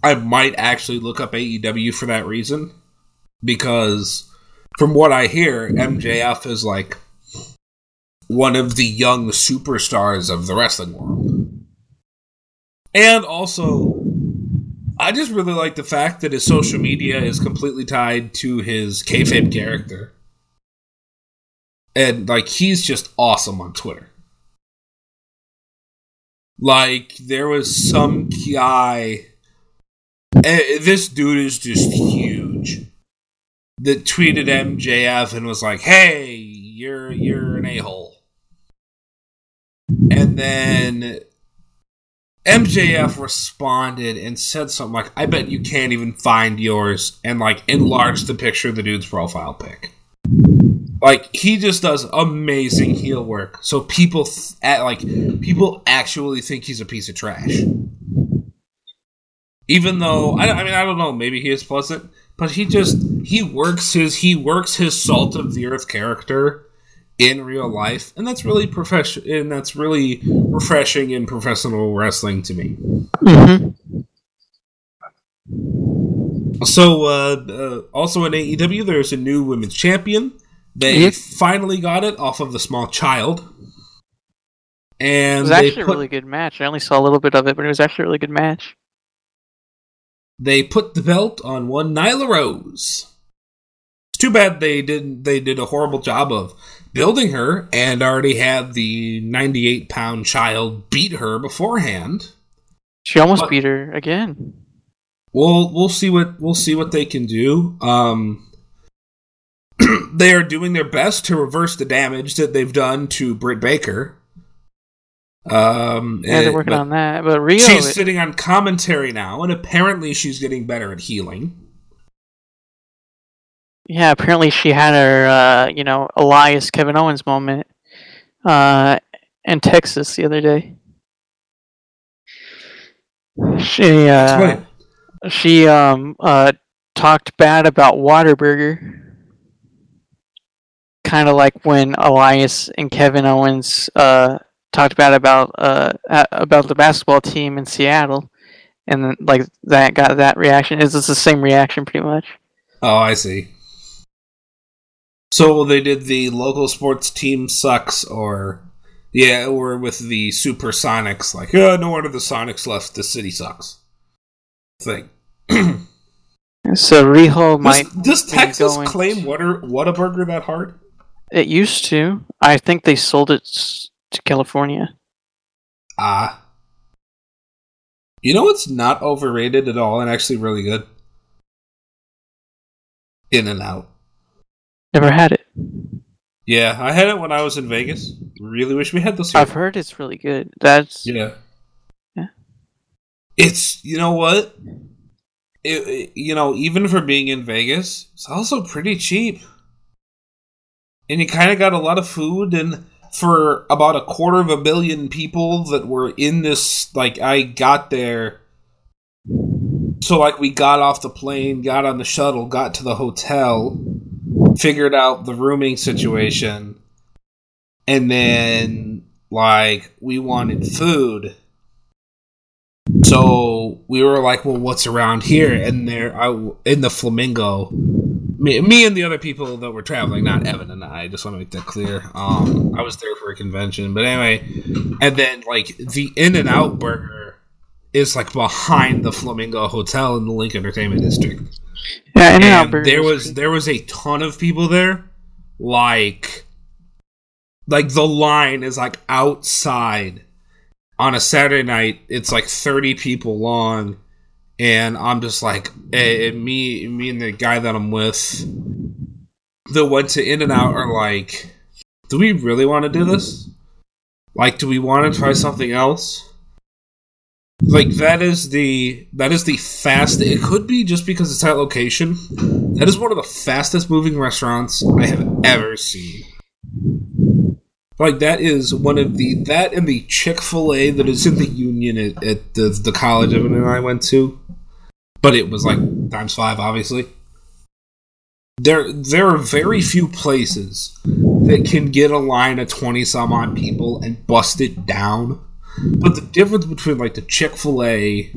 I might actually look up AEW for that reason. Because from what I hear, MJF is like one of the young superstars of the wrestling world. And also, I just really like the fact that his social media is completely tied to his kayfabe character. And, like, he's just awesome on Twitter. Like, there was some guy. eh, This dude is just huge that tweeted MJF and was like, "Hey, you're you're an a hole," and then MJF responded and said something like, "I bet you can't even find yours," and like enlarged the picture of the dude's profile pic. Like he just does amazing heel work, so people th- at, like people actually think he's a piece of trash. Even though I, I mean I don't know, maybe he is pleasant, but he just he works his he works his salt of the earth character in real life, and that's really profession and that's really refreshing in professional wrestling to me. Mm-hmm. So, uh, uh, also in AEW, there's a new women's champion. They Yep. finally got it off of the small child, And It was actually put a really good match. I only saw a little bit of it, but it was actually a really good match. they put the belt on one Nyla Rose. It's too bad they didn't. They did a horrible job of building her, and already had the 98 pound child beat her beforehand. She almost What? beat her again. We'll we'll see what we'll see what they can do. Um, they are doing their best to reverse the damage that they've done to Britt Baker. Um, Yeah, they're working on that. But Riho, She's it- sitting on commentary now, and apparently she's getting better at heeling. Yeah, apparently she had her, uh, you know, Elias Kevin Owens moment uh, in Texas the other day. She uh, she um uh talked bad about Whataburger. Kind of like when Elias and Kevin Owens uh talked bad about uh about the basketball team in Seattle, and like that got that reaction. Is this the same reaction pretty much? Oh, I see. So they did the local sports team sucks, or yeah, or with the Supersonics, like oh, no wonder the Sonics left. The city sucks. Thing. So Riho might. does, does Texas going claim Whataburger Whataburger that hard? It used to. I think they sold it to California. Ah. You know what's not overrated at all and actually really good? In and out. Never had it. Yeah, I had it when I was in Vegas. Really wish we had those here. I've heard it's really good. That's Yeah. Yeah. It's you know what? It, it- you know even for being in Vegas, it's also pretty cheap. And you kind of got a lot of food and for about a quarter of a billion people that were in this like I got there so like we got off the plane, got on the shuttle, got to the hotel, figured out the rooming situation, and then like we wanted food. So we were like, "Well, what's around here?" And there, I in the Flamingo, me, me and the other people that were traveling, not Evan and I. Just want to make that clear. Um, I was there for a convention, but anyway, and then like the In and Out Burger is like behind the Flamingo Hotel in the LINQ Entertainment District yeah. In and and there was there was a ton of people there like like the line is like outside on a saturday night it's like 30 people long and i'm just like eh, me me and the guy that i'm with that went to in and out are like do we really want to do this like do we want to try something else like that is the that is the fast it could be just because it's that location. That is one of the fastest moving restaurants i have ever seen. Like that is one of the that and the chick-fil-a that is in the union at, at the, the college evan and i went to. But it was like times five obviously. There there are very few places that can get a line of 20 some odd people and bust it down but the difference between like the Chick Fil A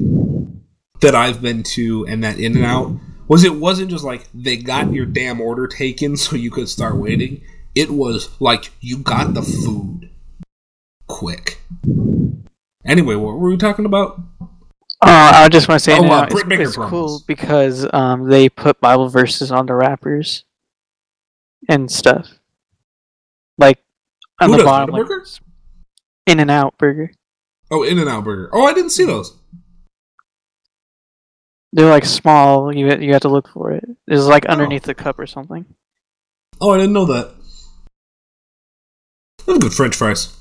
that I've been to and that In and Out was it wasn't just like they got your damn order taken so you could start waiting. It was like you got the food quick. Anyway, what were we talking about? Uh, I just want to say Oh, uh, it's, it's cool because um, they put Bible verses on the wrappers and stuff. Like on Who the bottom, like? In and Out Burger. Oh, In and Out Burger. Oh, I didn't see mm-hmm. those. They're like small. You you have to look for it. It's like Oh. underneath the cup or something. Oh, I didn't know that. Those good French fries.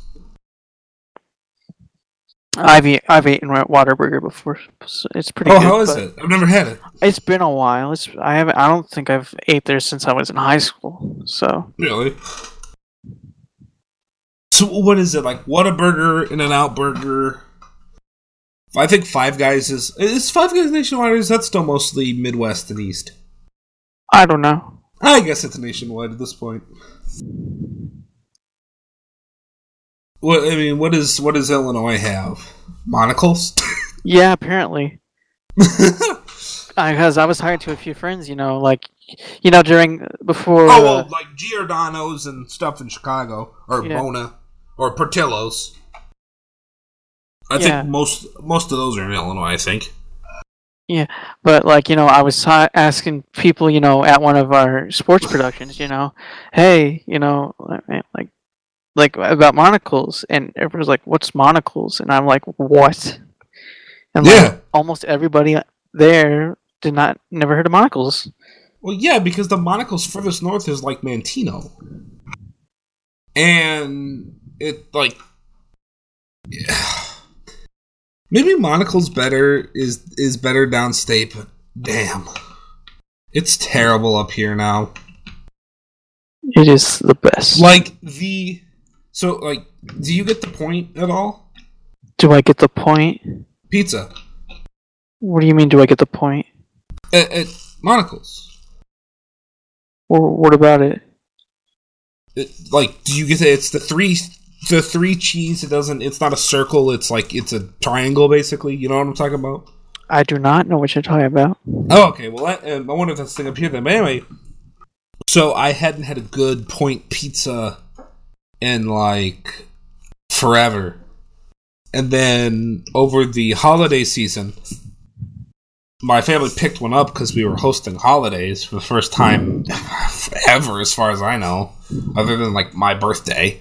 I've eat, I've eaten Whataburger before. so It's pretty good. Oh, good. how is it? I've never had it. It's been a while. It's I haven't. I don't think I've ate there since I was in high school. So Really? So what is it like? What a burger, In and Out Burger. I think Five Guys is is Five Guys nationwide. Or is that still mostly Midwest and East? I don't know. I guess it's nationwide at this point. What I mean, what is what does Illinois have? Monical's. Yeah, apparently. Because I was hired to a few friends, you know, like, you know, during before. oh, well, uh, like Giordano's and stuff in Chicago, or Yeah. Bona, or Portillo's. I Yeah. think most most of those are in Illinois. I think. Yeah, but like, you know, I was asking people, you know, at one of our sports productions, you know, hey, you know, like, like, like about Monical's, and everyone's like, "What's Monical's?" And I'm like, "What?" And like, Yeah. almost everybody there did not never heard of Monical's. Well, yeah, because the Monical's furthest north is like Manteno, and it like yeah. maybe Monical's better is is better downstate, but damn, it's terrible up here now. It is the best. Like the so like, do you get the point at all? Do I get the point? Pizza What do you mean? Do I get the point? at, at Monical's. Or what about it? It, like, do you get it? It's the three the three cheese. It doesn't. It's not a circle. It's like it's a triangle basically. You know what I'm talking about? I do not know what you're talking about. Oh, okay. Well, I, um, I wonder if that's the thing up here then. But anyway, so I hadn't had a good point pizza in like forever. And then over the holiday season, my family picked one up because we were hosting holidays for the first time ever, as far as I know, other than like my birthday.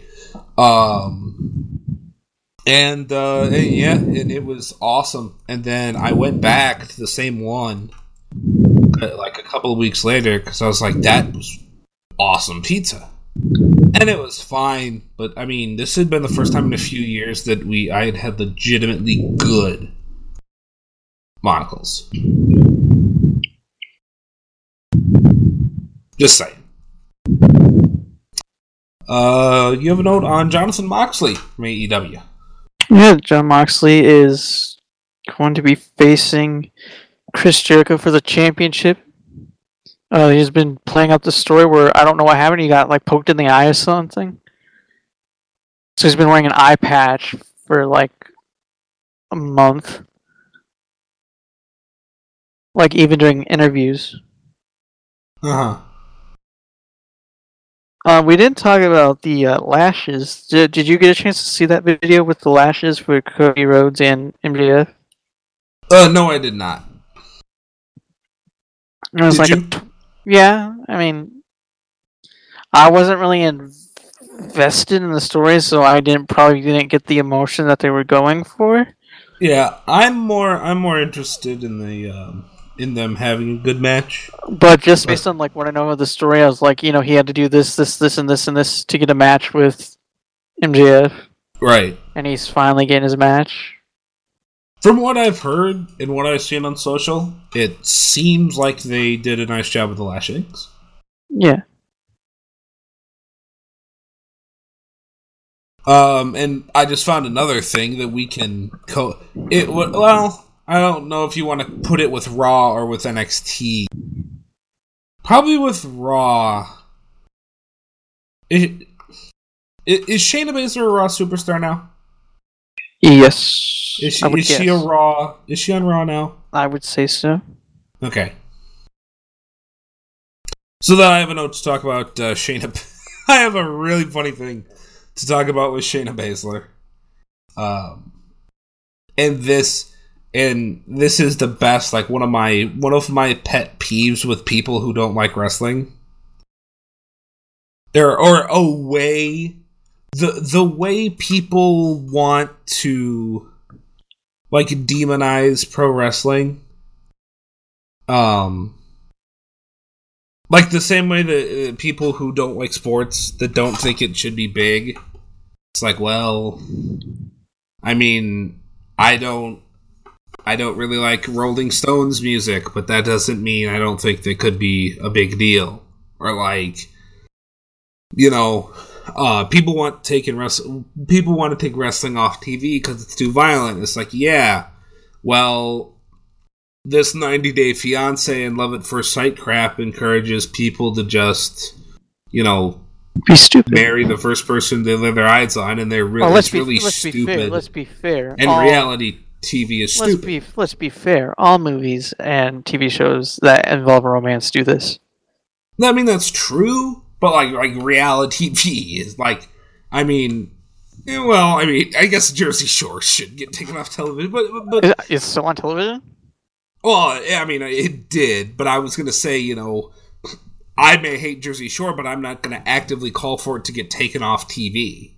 Um, and, uh, and yeah, and it was awesome. And then I went back to the same one uh, like a couple of weeks later because I was like, that was awesome pizza. And it was fine, but I mean, this had been the first time in a few years that we I had had legitimately good Monical's. Just saying. Uh, you have a note on Jonathan Moxley from AEW. Yeah, Jon Moxley is going to be facing Chris Jericho for the championship. Uh, he's been playing out the story where I don't know what happened. He got like poked in the eye or something. So he's been wearing an eye patch for like a month. Like even during interviews. Uh huh. Uh, we didn't talk about the uh, lashes. Did, did you get a chance to see that video with the lashes for Cody Rhodes and MJF? Uh, no, I did not. It was Did like, you? yeah. I mean, I wasn't really invested in the story, so I didn't probably didn't get the emotion that they were going for. Yeah, I'm more I'm more interested in the um, in them having a good match. But just based on like what I know of the story, I was like, you know, he had to do this, this, this, and this, and this to get a match with MJF, Right. and he's finally getting his match. From what I've heard and what I've seen on social, it seems like they did a nice job with the lashings. Yeah. Um, and I just found another thing that we can co. It well, I don't know if you want to put it with Raw or with NXT. Probably with Raw. Is, is Shayna Baszler a Raw superstar now? Yes. Is she is she a. Raw? Is she on Raw now? I would say so. Okay. So then I have a note to talk about uh, Shayna. I have a really funny thing to talk about with Shayna Baszler. Um, and this, and this is the best. Like one of my one of my pet peeves with people who don't like wrestling. There are a way the the way people want to like demonize pro wrestling um like the same way that uh, people who don't like sports that don't think it should be big it's like well i mean i don't i don't really like rolling stones music but that doesn't mean i don't think they could be a big deal or like you know uh, people want taking rest- people want to take wrestling off TV because it's too violent. It's like, yeah, well, this 90 Day Fiance and Love at First Sight crap encourages people to just, you know, Be stupid. marry the first person they lay their eyes on, and they're really, oh, let's be really let's be stupid. fair. Let's be fair. In All- reality TV is Let's stupid. be let's be fair. All movies and TV shows that involve romance do this. I mean, that's true, but like like reality TV is like, I mean, eh, well, I mean, I guess Jersey Shore should get taken off television, but but Is it's still on television? Well, I mean, it did, but I was going to say, you know, I may hate Jersey Shore, but I'm not going to actively call for it to get taken off TV.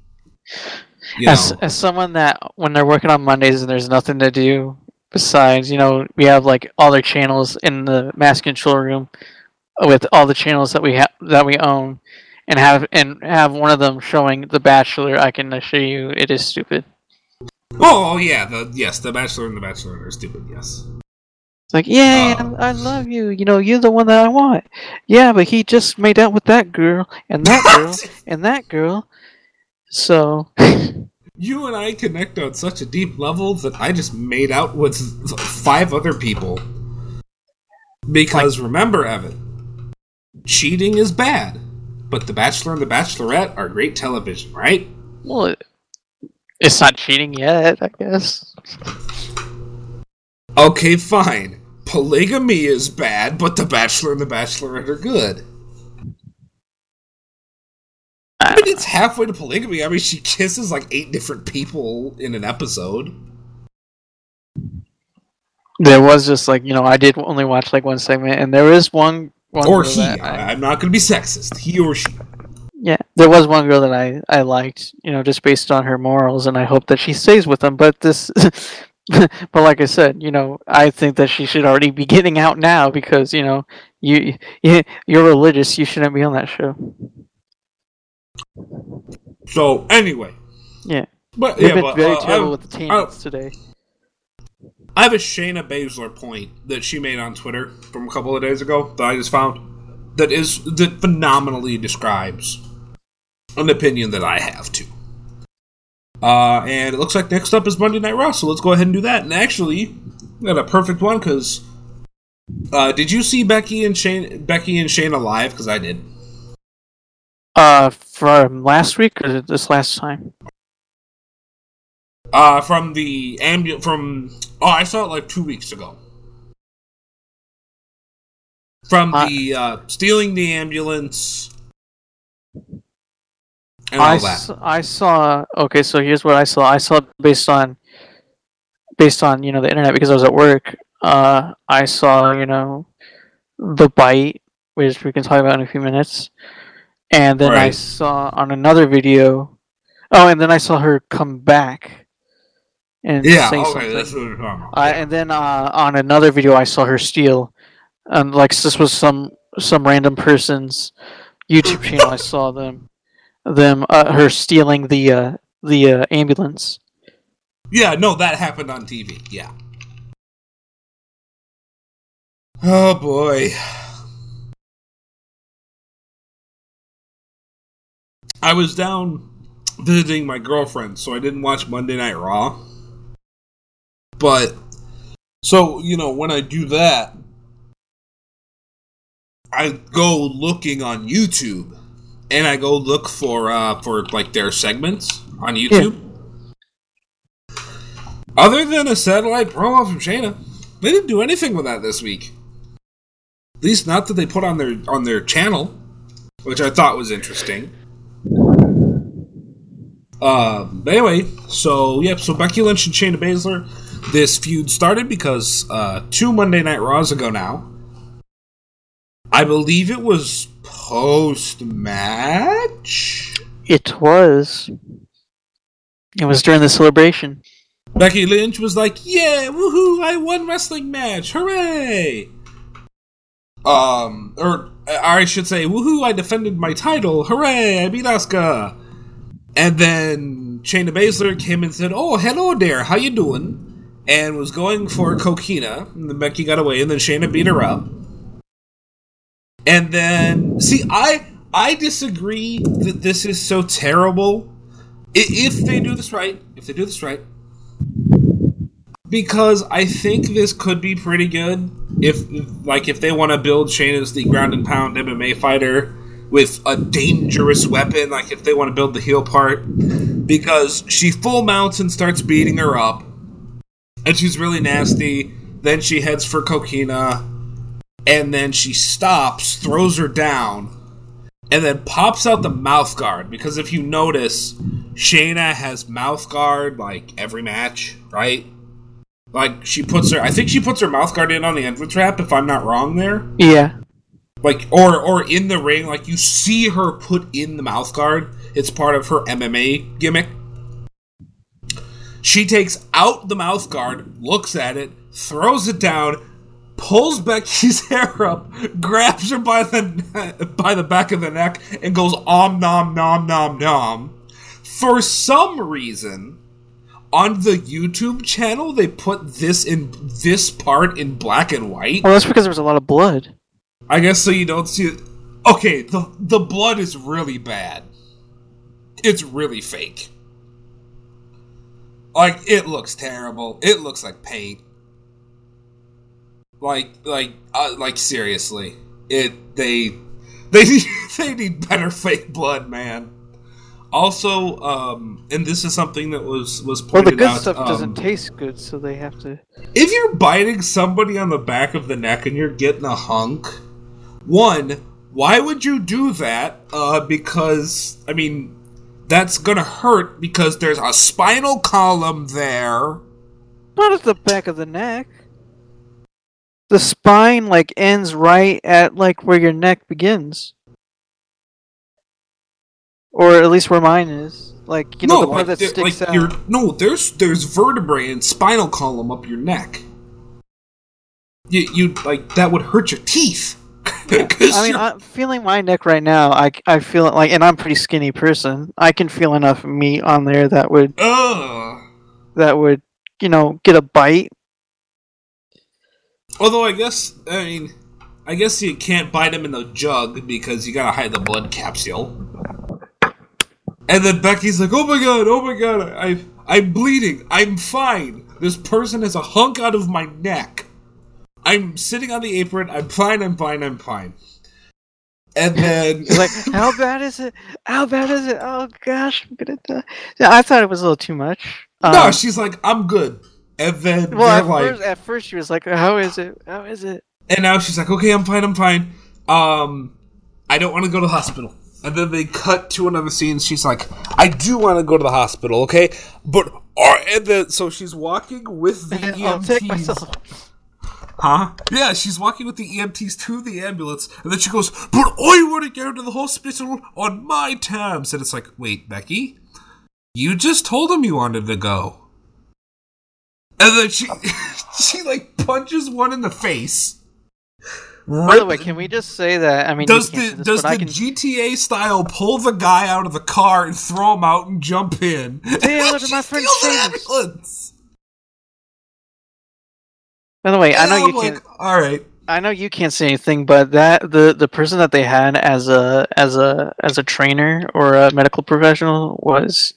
As know, as someone that when they're working on Mondays and there's nothing to do besides, you know, we have like all their channels in the mass control room with all the channels that we have that we own and have and have one of them showing The Bachelor, I can assure you it is stupid. oh, oh, yeah, the yes, the Bachelor and the Bachelor are stupid. Yes, It's like, yeah, Oh. I love you. You know, you're the one that I want. Yeah, but he just made out with that girl and that girl and that girl. So, you and I connect on such a deep level that I just made out with five other people. Because remember, Evan, cheating is bad, but The Bachelor and the Bachelorette are great television, right? well, it's not cheating yet, I guess. Okay, fine. Polygamy is bad, but The Bachelor and The Bachelorette are good. I mean, it's halfway to polygamy. I mean, she kisses like eight different people in an episode. There was just like you know I did only watch like one segment, and there is one. one or he. I, I- am not going to be sexist. He or she. yeah, there was one girl that I I liked, you know, just based on her morals, and I hope that she stays with them. But this, but like I said, you know, I think that she should already be getting out now because you know you you you're religious, you shouldn't be on that show. So anyway, Yeah, but they've yeah, been but very uh, terrible I, with the tangents today. I have a Shayna Baszler point that she made on Twitter from a couple of days ago that I just found that is that phenomenally describes an opinion that I have too. Uh, and it looks like next up is Monday Night Raw, so let's go ahead and do that. And actually, got a perfect one because uh, did you see Becky and Shane Becky and Shayna live? Because I did. Uh, from last week or this last time? Uh, from the ambulance from oh, I saw it like two weeks ago. From Uh, the uh, stealing the ambulance and I, that. s- I saw okay so here's what i saw i saw based on based on you know the internet because i was at work uh i saw you know the bite which we can talk about in a few minutes and then i saw on another video oh and then i saw her come back and yeah, say okay, something. that's what we're talking about. I, and then uh, on another video, I saw her steal, and like this was some some random person's YouTube channel. I saw them them uh, her stealing the uh, the uh, ambulance. yeah, no, that happened on TV. Yeah. Oh boy. I was down visiting my girlfriend, so I didn't watch Monday Night Raw. But so, you know, when I do that, I go looking on YouTube and I go look for uh for like their segments on YouTube. Other than a satellite promo from Shayna, they didn't do anything with that this week. At least not that they put on their on their channel, which I thought was interesting. Um, but anyway, so yep, so Becky Lynch and Shayna Baszler, this feud started because uh, two Monday Night Raws ago now. I believe it was post match. It was. It was during the celebration. Becky Lynch was like, "Yeah, woohoo! I won wrestling match, hooray!" Um, or I should say, "Woohoo! I defended my title, hooray! I beat Asuka." And then Shayna Baszler came and said, "Oh, hello there, how you doing?" And was going for Coquina. and then Becky got away, and then Shayna beat her up. And then, see, I I disagree that this is so terrible. If they do this right, if they do this right, because I think this could be pretty good if like if they want to build Shane as the ground and pound MMA fighter with a dangerous weapon, like if they want to build the heel part, because she full mounts and starts beating her up, and she's really nasty. Then she heads for Coquina, and then she stops, throws her down, and then pops out the mouth guard. Because if you notice, Shayna has mouth guard like every match, right? Like she puts her, I think she puts her mouth guard in on the entrance wrap. If I'm not wrong, there, Yeah. Like or or in the ring, like you see her put in the mouth guard. It's part of her MMA gimmick. She takes out the mouth guard, looks at it, throws it down, pulls Becky's hair up, grabs her by the by the back of the neck, and goes om nom nom nom nom. For some reason, on the YouTube channel, they put this in this part in black and white. Well, that's because there was a lot of blood. I guess so you don't see it. Okay, the the blood is really bad. It's really fake. Like it looks terrible. It looks like paint. Like like uh, like seriously. It they they need, they need better fake blood, man. Also, um, and this is something that was was pointed out. Well, the good out. stuff um, doesn't taste good, so they have to. if you're biting somebody on the back of the neck and you're getting a hunk, one, why would you do that? Uh, because I mean, that's gonna hurt because there's a spinal column there. Not at the back of the neck. The spine like ends right at like where your neck begins, or at least where mine is. Like you know the part that sticks like out. no, there's there's vertebrae and spinal column up your neck. You you like that would hurt your teeth. I mean, I'm feeling my neck right now. I, I feel it like, and I'm a pretty skinny person. I can feel enough meat on there that would Ugh. that would you know get a bite. Although I guess I mean, I guess you can't bite him in the jug because you gotta hide the blood capsule. And then Becky's like, "Oh my god, oh my god, I, I'm bleeding. I'm fine. This person has a hunk out of my neck. I'm sitting on the apron. I'm fine. I'm fine. I'm fine." And then like, how bad is it? How bad is it? Oh gosh, I'm gonna die. Yeah, I thought it was a little too much. no, Um, she's like, "I'm good." And then well, at like, first, at first she was like, "How is it? How is it?" And now she's like, okay, I'm fine, I'm fine. Um, I don't want to go to the hospital. And then they cut to another scene. She's like, I do want to go to the hospital, okay? But, are, and then, so she's walking with the EMTs. I'll take myself. Huh? Yeah, she's walking with the EMTs to the ambulance. And then she goes, but I want to go to the hospital on my terms. And it's like, wait, Becky? You just told him you wanted to go. And then she, she like punches one in the face. By the way, can we just say that? I mean, does the see this, does the can. GTA style pull the guy out of the car and throw him out and jump in? Taylor, She my friend steals an Chase. ambulance. By the way, I know I'm you like, can't. All right. I know you can't say anything, but that the the person that they had as a as a as a trainer or a medical professional was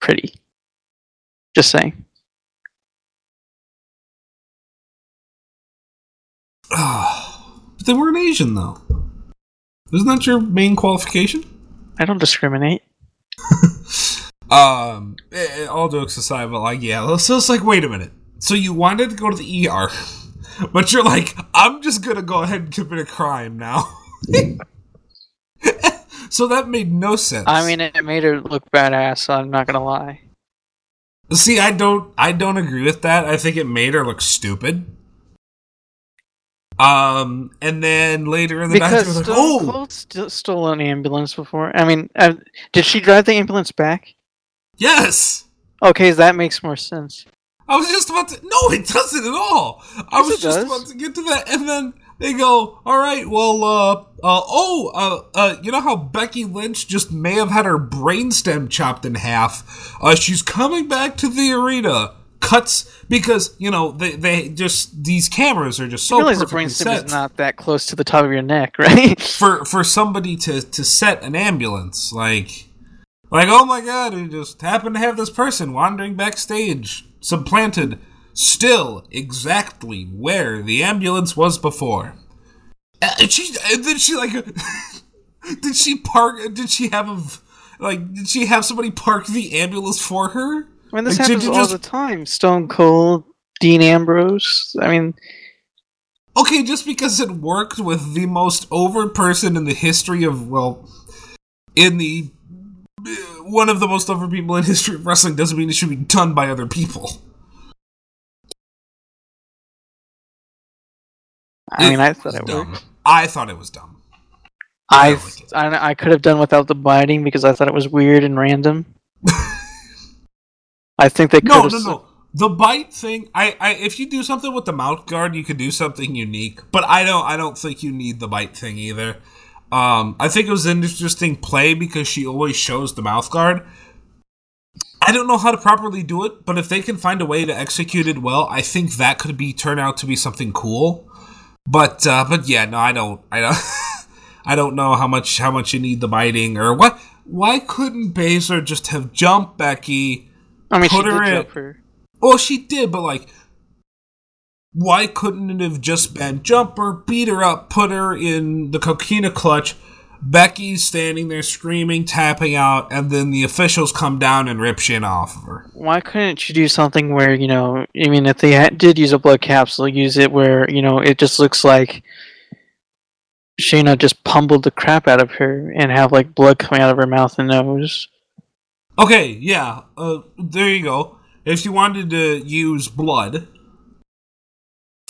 pretty. Just saying. but they weren't Asian though. Isn't that your main qualification? I don't discriminate. Um, eh, eh, all jokes aside, but like, yeah, so it's like, wait a minute. So you wanted to go to the ER, but you're like, I'm just gonna go ahead and commit a crime now. so that made no sense. I mean, it made her look badass. So I'm not gonna lie. See, I don't I don't agree with that. I think it made her look stupid. Um, and then later in the Because like, Stone "Oh, Cold st- stole an ambulance before. I mean, uh, did she drive the ambulance back? yes." Okay, that makes more sense. I was just about to. No, it doesn't at all. I Yes, was just does. about to get to that, and then they go, "All right, well, uh, uh, oh, uh, uh, you know how Becky Lynch just may have had her brainstem chopped in half? Uh, she's coming back to the arena." Cuts because you know they they just these cameras are just so you realize the brainstem is not that close to the top of your neck, right? for for somebody to to set an ambulance like like oh my god we just happened to have this person wandering backstage supplanted still exactly where the ambulance was before and she and then she like did she park did she have a like did she have somebody park the ambulance for her I mean, this Like, happens all just- the time. Stone Cold, Dean Ambrose. I mean, Okay, just because it worked with the most over person in the history of well, in the uh, one of the most over people in history of wrestling doesn't mean it should be done by other people. I mean, I thought was it dumb. I thought it was dumb. I, don't like. I I could have done without the biting because I thought it was weird and random. I think they could No, have. no, no. The bite thing, I, I, if you do something with the mouth guard, you could do something unique. But I don't, I don't think you need the bite thing either. Um, I think it was an interesting play because she always shows the mouth guard. I don't know how to properly do it, but if they can find a way to execute it well, I think that could be turn out to be something cool. But, uh, but yeah, no, I don't, I don't, I don't know how much, how much you need the biting or what. Why couldn't Baszler just have jumped Becky? I mean, she put her in- jump her. Well, she did, but like, why couldn't it have just been jump her, beat her up, put her in the coquina clutch, Becky's standing there screaming, tapping out, and then the officials come down and rip Shayna off of her. Why couldn't you do something where you know? I mean, if they did use a blood capsule, use it where you know it just looks like Shayna just pummeled the crap out of her and have like blood coming out of her mouth and nose. Okay, yeah, uh, there you go. If she wanted to use blood,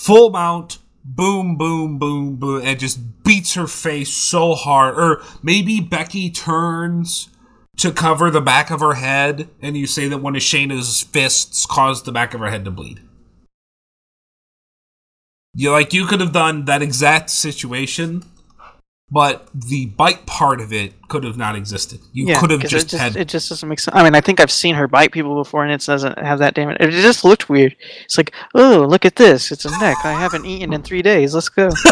full mount, boom, boom, boom, boom, and just beats her face so hard. Or maybe Becky turns to cover the back of her head, and you say that one of Shayna's fists caused the back of her head to bleed. You like you could have done that exact situation, but the bite part of it could have not existed. You yeah, could have just, it just had it just doesn't make sense. I mean, I think I've seen her bite people before, and it doesn't have that damage. It just looked weird. It's like, oh, look at this. It's a neck. I haven't eaten in three days. Let's go.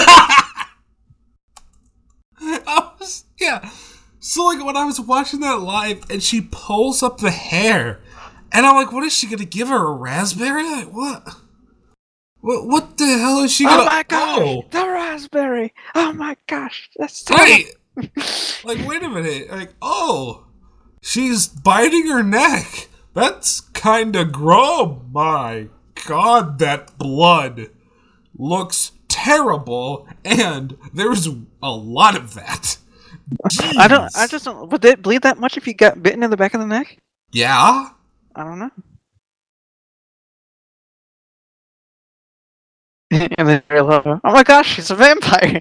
Was, yeah. So like when I was watching that live and she pulls up the hair, and I'm like, what is she gonna give her a raspberry? Like what? What what the hell is she oh gonna? oh my gosh, Oh, the raspberry. Oh my gosh, that's right. terrible. like wait a minute. Like oh, she's biting her neck. That's kind of gross. My God, that blood looks terrible, and there's a lot of that. I don't. I just don't. Would it bleed that much if you got bitten in the back of the neck? yeah. I don't know. And then you're like, oh my gosh, she's a vampire.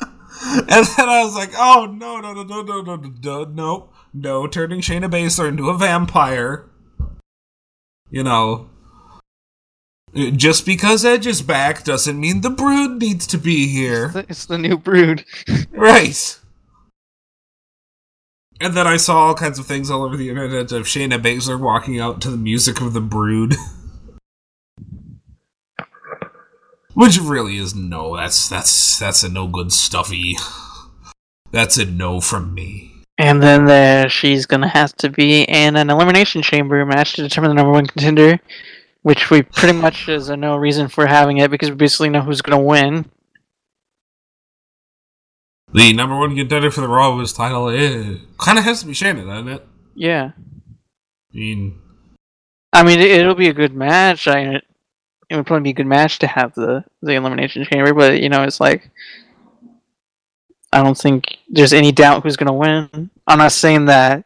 and then I was like, oh no no no no no no no no no no turning Shayna Baszler into a vampire. You know. Just because Edge is back doesn't mean the brood needs to be It's here. the, it's the new brood. Right. And then I saw all kinds of things all over the internet of Shayna Baszler walking out to the music of the brood. Which really is no, that's that's that's a no good stuffy. That's a no from me. And then there, she's gonna have to be in an elimination chamber match to determine the number one contender, which we pretty much is a no reason for having it because we basically know who's gonna win. The number one contender for the Raw Women's title eh, kind of has to be Shannon, doesn't it? Yeah, I mean, I mean it, it'll be a good match. I it would probably be a good match to have the the elimination chamber, but you know it's like I don't think there's any doubt who's gonna win. I'm not saying that.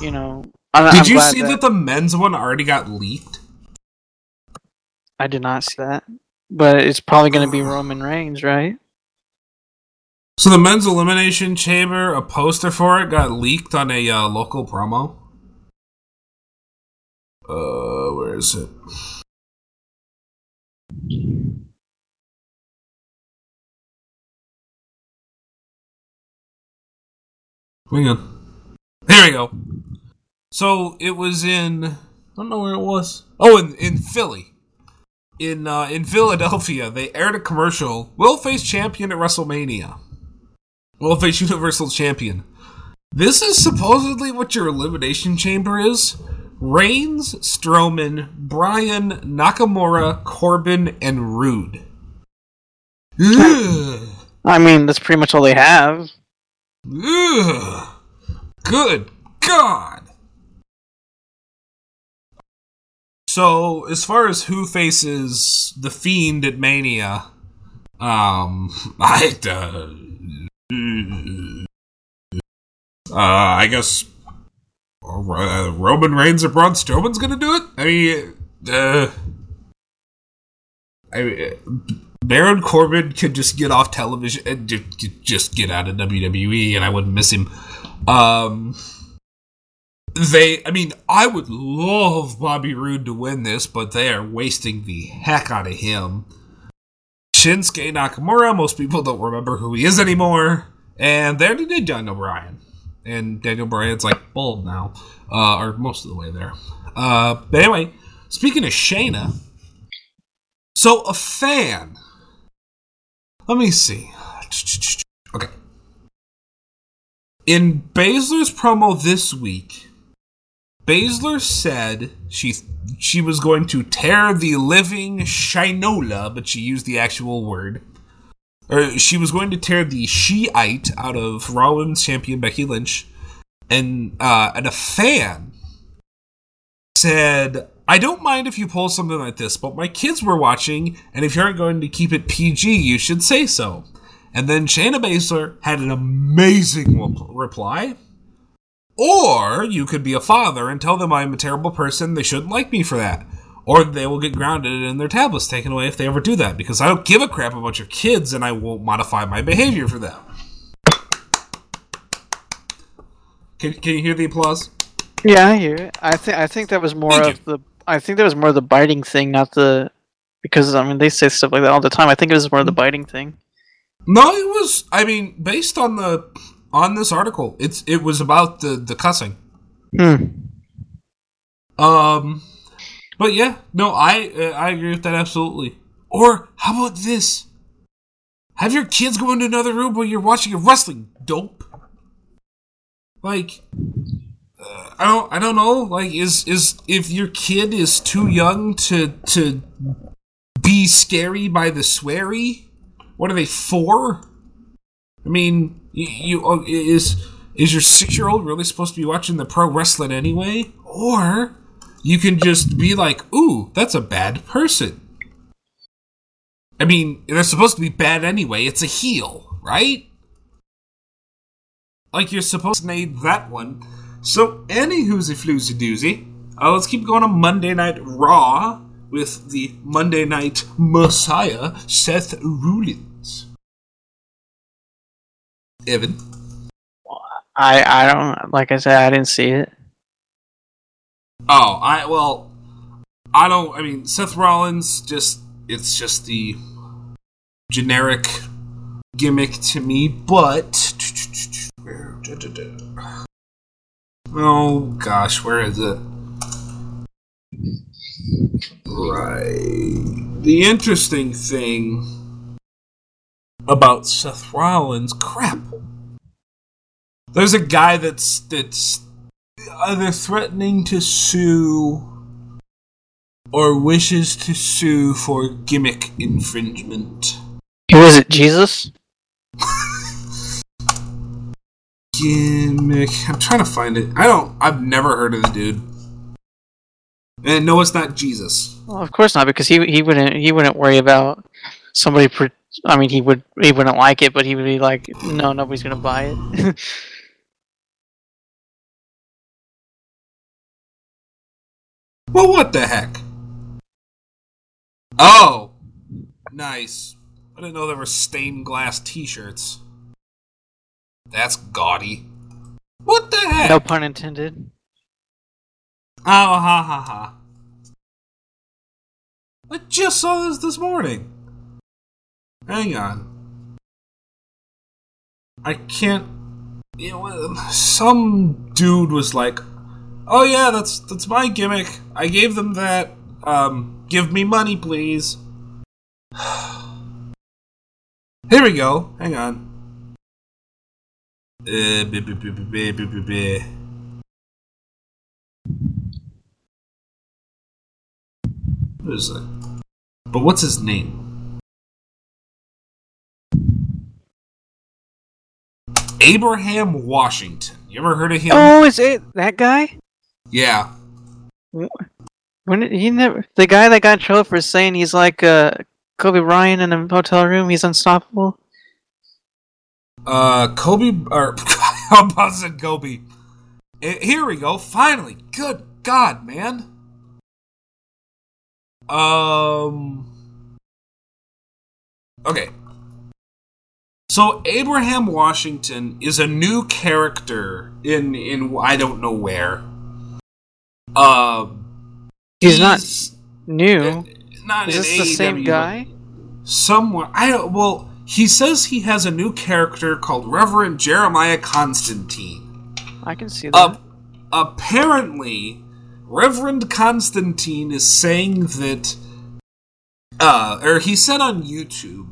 You know, I'm, did I'm you see that the men's one already got leaked? I did not see that, but it's probably gonna be Roman Reigns, right? So the men's elimination chamber, a poster for it got leaked on a uh, local promo. Uh, where is it? Hang on. There we go. So it was in. I don't know where it was. Oh, in in Philly. In uh, in Philadelphia, they aired a commercial. Will face champion at WrestleMania. Will face Universal Champion. This is supposedly what your elimination chamber is. Reigns, Strowman, Bryan, Nakamura, Corbin, and Roode. Ugh. I mean, that's pretty much all they have. Ugh. Good God. So, as far as who faces the Fiend at Mania, um, I, uh, uh, I guess uh, Roman Reigns or Braun Strowman's gonna do it. I mean, uh, I mean, Baron Corbin could just get off television and ju- ju- just get out of WWE, and I wouldn't miss him. Um, they, I mean, I would love Bobby Roode to win this, but they are wasting the heck out of him. Shinsuke Nakamura, most people don't remember who he is anymore, and already did Daniel Bryan, and Daniel Bryan's like bald now, uh, or most of the way there. Uh, but anyway, speaking of Shayna, so a fan. Let me see. Okay. In Baszler's promo this week, Baszler said she she was going to tear the living Shinola, but she used the actual word or she was going to tear the Shiite out of Raw Women's Champion Becky Lynch, and uh, and a fan said, "I don't mind if you pull something like this, but my kids were watching, and if you aren't going to keep it PG, you should say so." And then Shayna Baszler had an amazing reply. Or you could be a father and tell them I'm a terrible person. They shouldn't like me for that. Or they will get grounded and their tablets taken away if they ever do that. Because I don't give a crap about your kids and I won't modify my behavior for them. Can, can you hear the applause? Yeah, I hear it. I think I think that was more Thank of the I think that was more the biting thing, not the because I mean they say stuff like that all the time. I think it was more the biting thing. No, it was. I mean, based on the on this article, it's it was about the the cussing. Hmm. Um, but yeah, no, I uh, I agree with that absolutely. Or how about this? Have your kids go into another room while you're watching a wrestling dope. Like, uh, I don't I don't know. Like, is is if your kid is too young to to be scary by the sweary? What are they for? I mean, you, you uh, is is your six year old really supposed to be watching the pro wrestling anyway? Or you can just be like, "Ooh, that's a bad person." I mean, they're supposed to be bad anyway. It's a heel, right? Like you're supposed to made that one. So, any whoozy floozy doozy. Uh, let's keep going on Monday Night Raw with the Monday Night Messiah, Seth Rollins. Evan. I I don't like I said I didn't see it. Oh, I well, I don't. I mean, Seth Rollins just it's just the generic gimmick to me, but oh gosh, where is it? Right. The interesting thing about Seth Rollins, crap. There's a guy that's that's either threatening to sue or wishes to sue for gimmick infringement. Who was it? Jesus? Gimmick. I'm trying to find it. I don't. I've never heard of the dude. And no, it's not Jesus. Well, of course not, because he he wouldn't he wouldn't worry about somebody. Pre- I mean, he would he wouldn't like it, but he would be like, no, nobody's gonna buy it. Well, what the heck? Oh, nice. I didn't know there were stained glass T-shirts. That's gaudy. What the heck? no pun intended. Oh, ha ha ha. I just saw this this morning. Hang on. I can't. You know, some dude was like, "Oh yeah, that's that's my gimmick. I gave them that. Um, give me money, please." Here we go. Hang on. Uh, b- b- b- b- b- b- b- What is it? But what's his name? Abraham Washington. You ever heard of him? Oh, is it that guy? Yeah. When did- he never the guy that got in trouble for saying he's like uh, Kobe Bryant in a hotel room. He's unstoppable. Uh, Kobe or how about said Kobe? Eh, Here we go. Finally, good God, man. Um. Okay. So Abraham Washington is a new character in in I don't know where. Um. He's not new. Not Is this the same guy? somewhere. I don't. Well, he says he has a new character called Reverend Jeremiah Constantine. I can see that. Uh, apparently, Reverend Constantine is saying that, uh, or he said on YouTube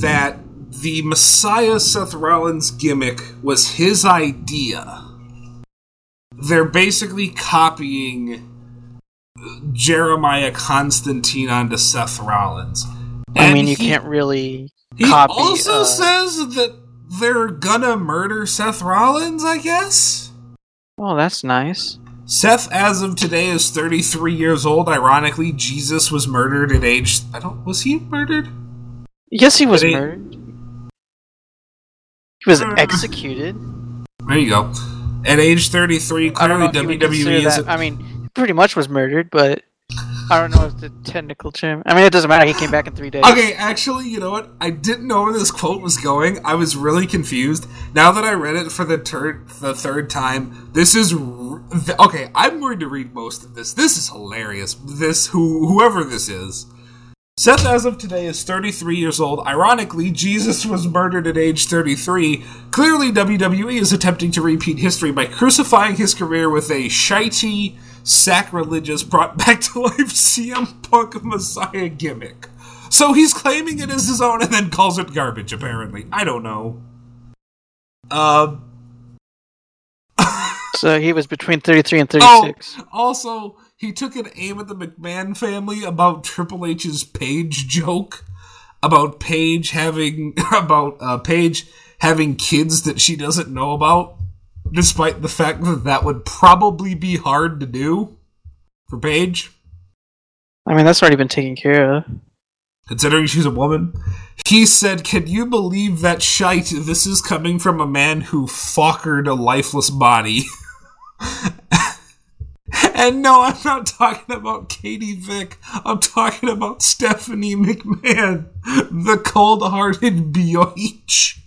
that the Messiah Seth Rollins gimmick was his idea. They're basically copying Jeremiah Constantine onto Seth Rollins. I And mean, you he- can't really He copy. also uh, says that they're gonna murder Seth Rollins, I guess. Well, that's nice." Seth, as of today, is 33 years old. Ironically, Jesus was murdered at age. I don't. Was he murdered? Yes, he was he- murdered. He was Uh, executed. There you go. At age 33, I clearly if you would WWE is. I mean, pretty much was murdered, but I don't know if the technical term. I mean, it doesn't matter. He came back in three days. Okay, actually, you know what? I didn't know where this quote was going. I was really confused. Now that I read it for the third the third time, this is okay. I'm going to read most of this. This is hilarious. This who whoever this is. Seth, as of today, is 33 years old. Ironically, Jesus was murdered at age 33. Clearly, WWE is attempting to repeat history by crucifying his career with a shitey, sacrilegious, brought back to life CM Punk Messiah gimmick. So he's claiming it as his own and then calls it garbage, apparently. I don't know. Um. So he was between 33 and Oh, 36. also, he took an aim at the McMahon family about Triple H's Paige joke about Paige having about uh, Paige having kids that she doesn't know about, despite the fact that that would probably be hard to do for Paige, I mean, that's already been taken care of. considering she's a woman. He said, "Can you believe that shite? This is coming from a man who fuckered a lifeless body." And no, I'm not talking about Katie Vick. I'm talking about Stephanie McMahon, the cold-hearted bitch.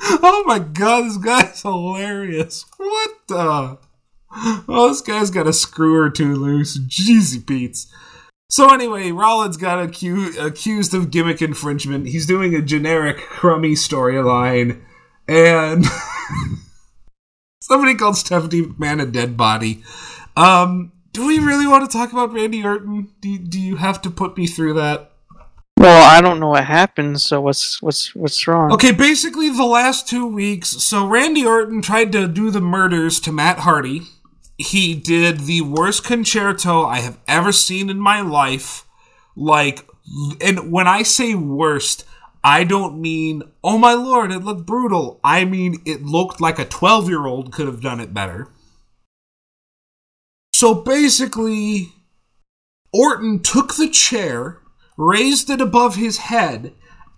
Oh my god, this guy's hilarious. What the? Oh, this guy's got a screw or two loose. Jeezy Pete's. So anyway, Rollins got acu- accused of gimmick infringement. He's doing a generic crummy storyline, and somebody called Stephanie McMahon a dead body. Um, do we really want to talk about Randy Orton? Do, do you have to put me through that? Well, I don't know what happened, so what's what's what's wrong? Okay, basically the last two weeks. So Randy Orton tried to do the murders to Matt Hardy. He did the worst con-chair-to I have ever seen in my life. Like, and when I say worst, I don't mean, oh my lord, it looked brutal. I mean, it looked like a 12 year old could have done it better. So basically, Orton took the chair, raised it above his head,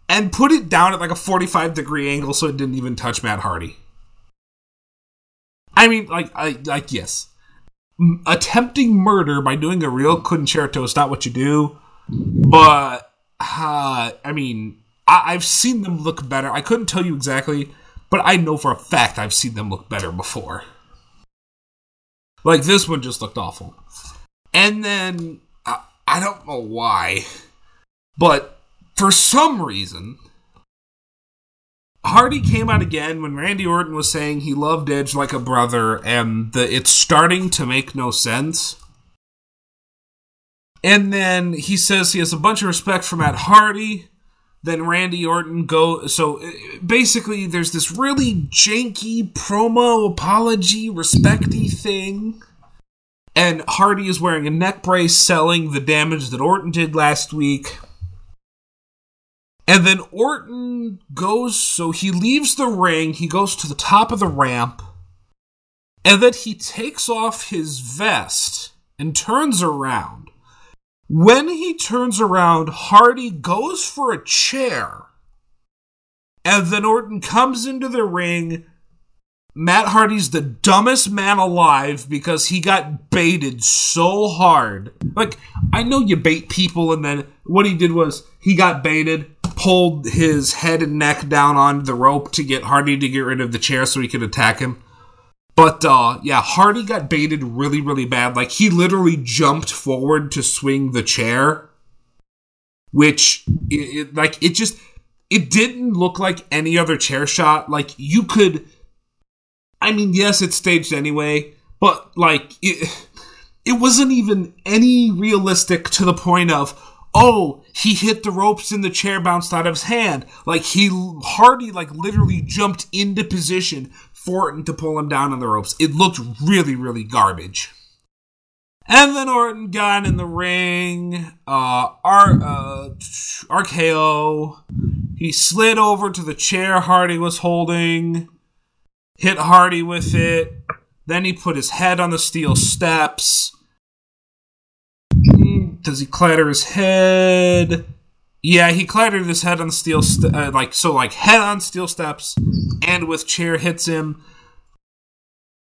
and put it down at like a 45 degree angle so it didn't even touch Matt Hardy. I mean, like, I, like yes. M- attempting murder by doing a real con-chair-to is not what you do, but, uh, I mean, I, I've seen them look better. I couldn't tell you exactly, but I know for a fact I've seen them look better before. Like, this one just looked awful. And then, I, I don't know why, but for some reason, Hardy came out again when Randy Orton was saying he loved Edge like a brother, and the, it's starting to make no sense. And then he says he has a bunch of respect for Matt Hardy. Then Randy Orton go. So basically, there's this really janky promo apology respecty thing. And Hardy is wearing a neck brace selling the damage that Orton did last week. And then Orton goes, so he leaves the ring, he goes to the top of the ramp, and then he takes off his vest and turns around. When he turns around, Hardy goes for a chair, and then Orton comes into the ring. Matt Hardy's the dumbest man alive because he got baited so hard. Like, I know you bait people, and then what he did was he got baited, pulled his head and neck down on the rope to get Hardy to get rid of the chair so he could attack him. But uh yeah, Hardy got baited really, really bad. Like he literally jumped forward to swing the chair, which it, it, like it just it didn't look like any other chair shot. Like you could, I mean, yes, it's staged anyway, but like it, it wasn't even any realistic to the point of oh he hit the ropes and the chair bounced out of his hand like he hardy like literally jumped into position Orton to pull him down on the ropes it looked really really garbage and then Orton got in the ring uh, R- uh RKO He slid over to the chair Hardy was holding, hit Hardy with it. Then he put his head on the steel steps. Does he clatter his head? Yeah, he clattered his head on steel, st- uh, like so, like head on steel steps, and with chair hits him.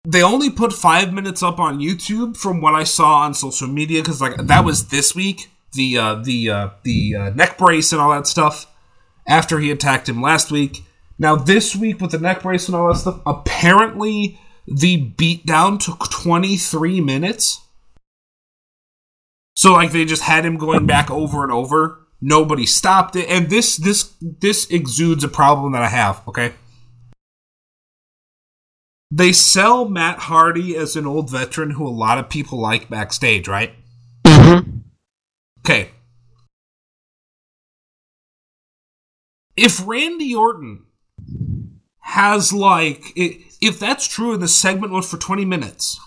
They only put five minutes up on YouTube from what I saw on social media because like that was this week. The uh, the uh, the uh, neck brace and all that stuff after he attacked him last week. Now this week with the neck brace and all that stuff, apparently the beatdown took 23 minutes. So like they just had him going back over and over. Nobody stopped it, and this this this exudes a problem that I have. Okay, they sell Matt Hardy as an old veteran who a lot of people like backstage, right? Mm-hmm. Okay. If Randy Orton has like if that's true and the segment was for 20 minutes,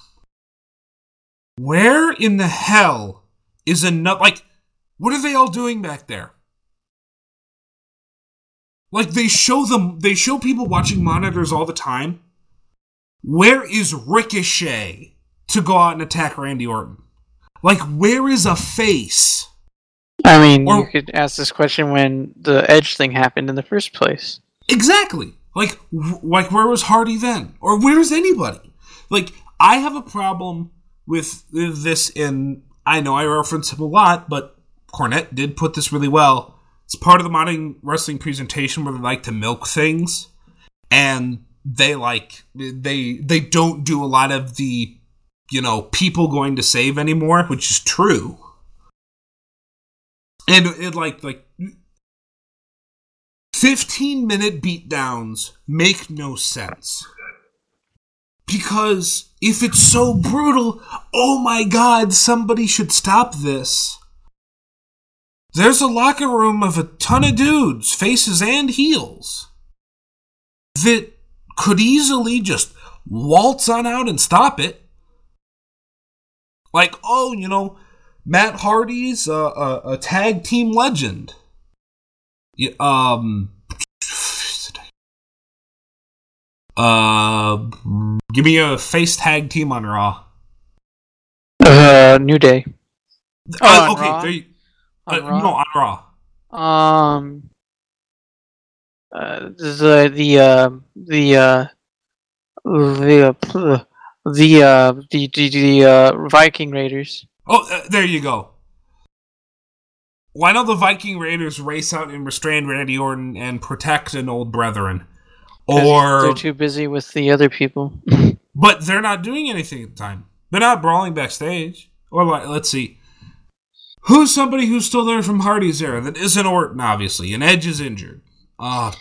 where in the hell is another like what are they all doing back there? Like they show them they show people watching monitors all the time. Where is Ricochet to go out and attack Randy Orton? Like where is a face? I mean, Or- you could ask this question when the Edge thing happened in the first place. Exactly. Like, wh- like where was Hardy then, or where's anybody? Like, I have a problem with this, and I know I reference him a lot, but Cornette did put this really well. It's part of the modern wrestling presentation where they like to milk things, and they like they they don't do a lot of the you know people going to save anymore, which is true. And it like like 15 minute beatdowns make no sense. Because if it's so brutal, oh my god, somebody should stop this. There's a locker room of a ton of dudes, faces and heels, that could easily just waltz on out and stop it. Like, oh, you know, Matt Hardy's a, a, a tag team legend. Yeah, um. Uh, give me a face tag team on Raw. Uh, New Day. Uh, okay, Raw? there you, On uh, no, on Raw. Um, uh, the the uh, the uh, the uh, the uh, the the, the uh, Viking Raiders. Oh, uh, there you go. Why don't the Viking Raiders race out and restrain Randy Orton and protect an old brethren? Or, they're too busy with the other people. but they're not doing anything at the time. They're not brawling backstage. Or like, let's see, who's somebody who's still there from Hardy's era that isn't Orton, obviously, and Edge is injured. Uh,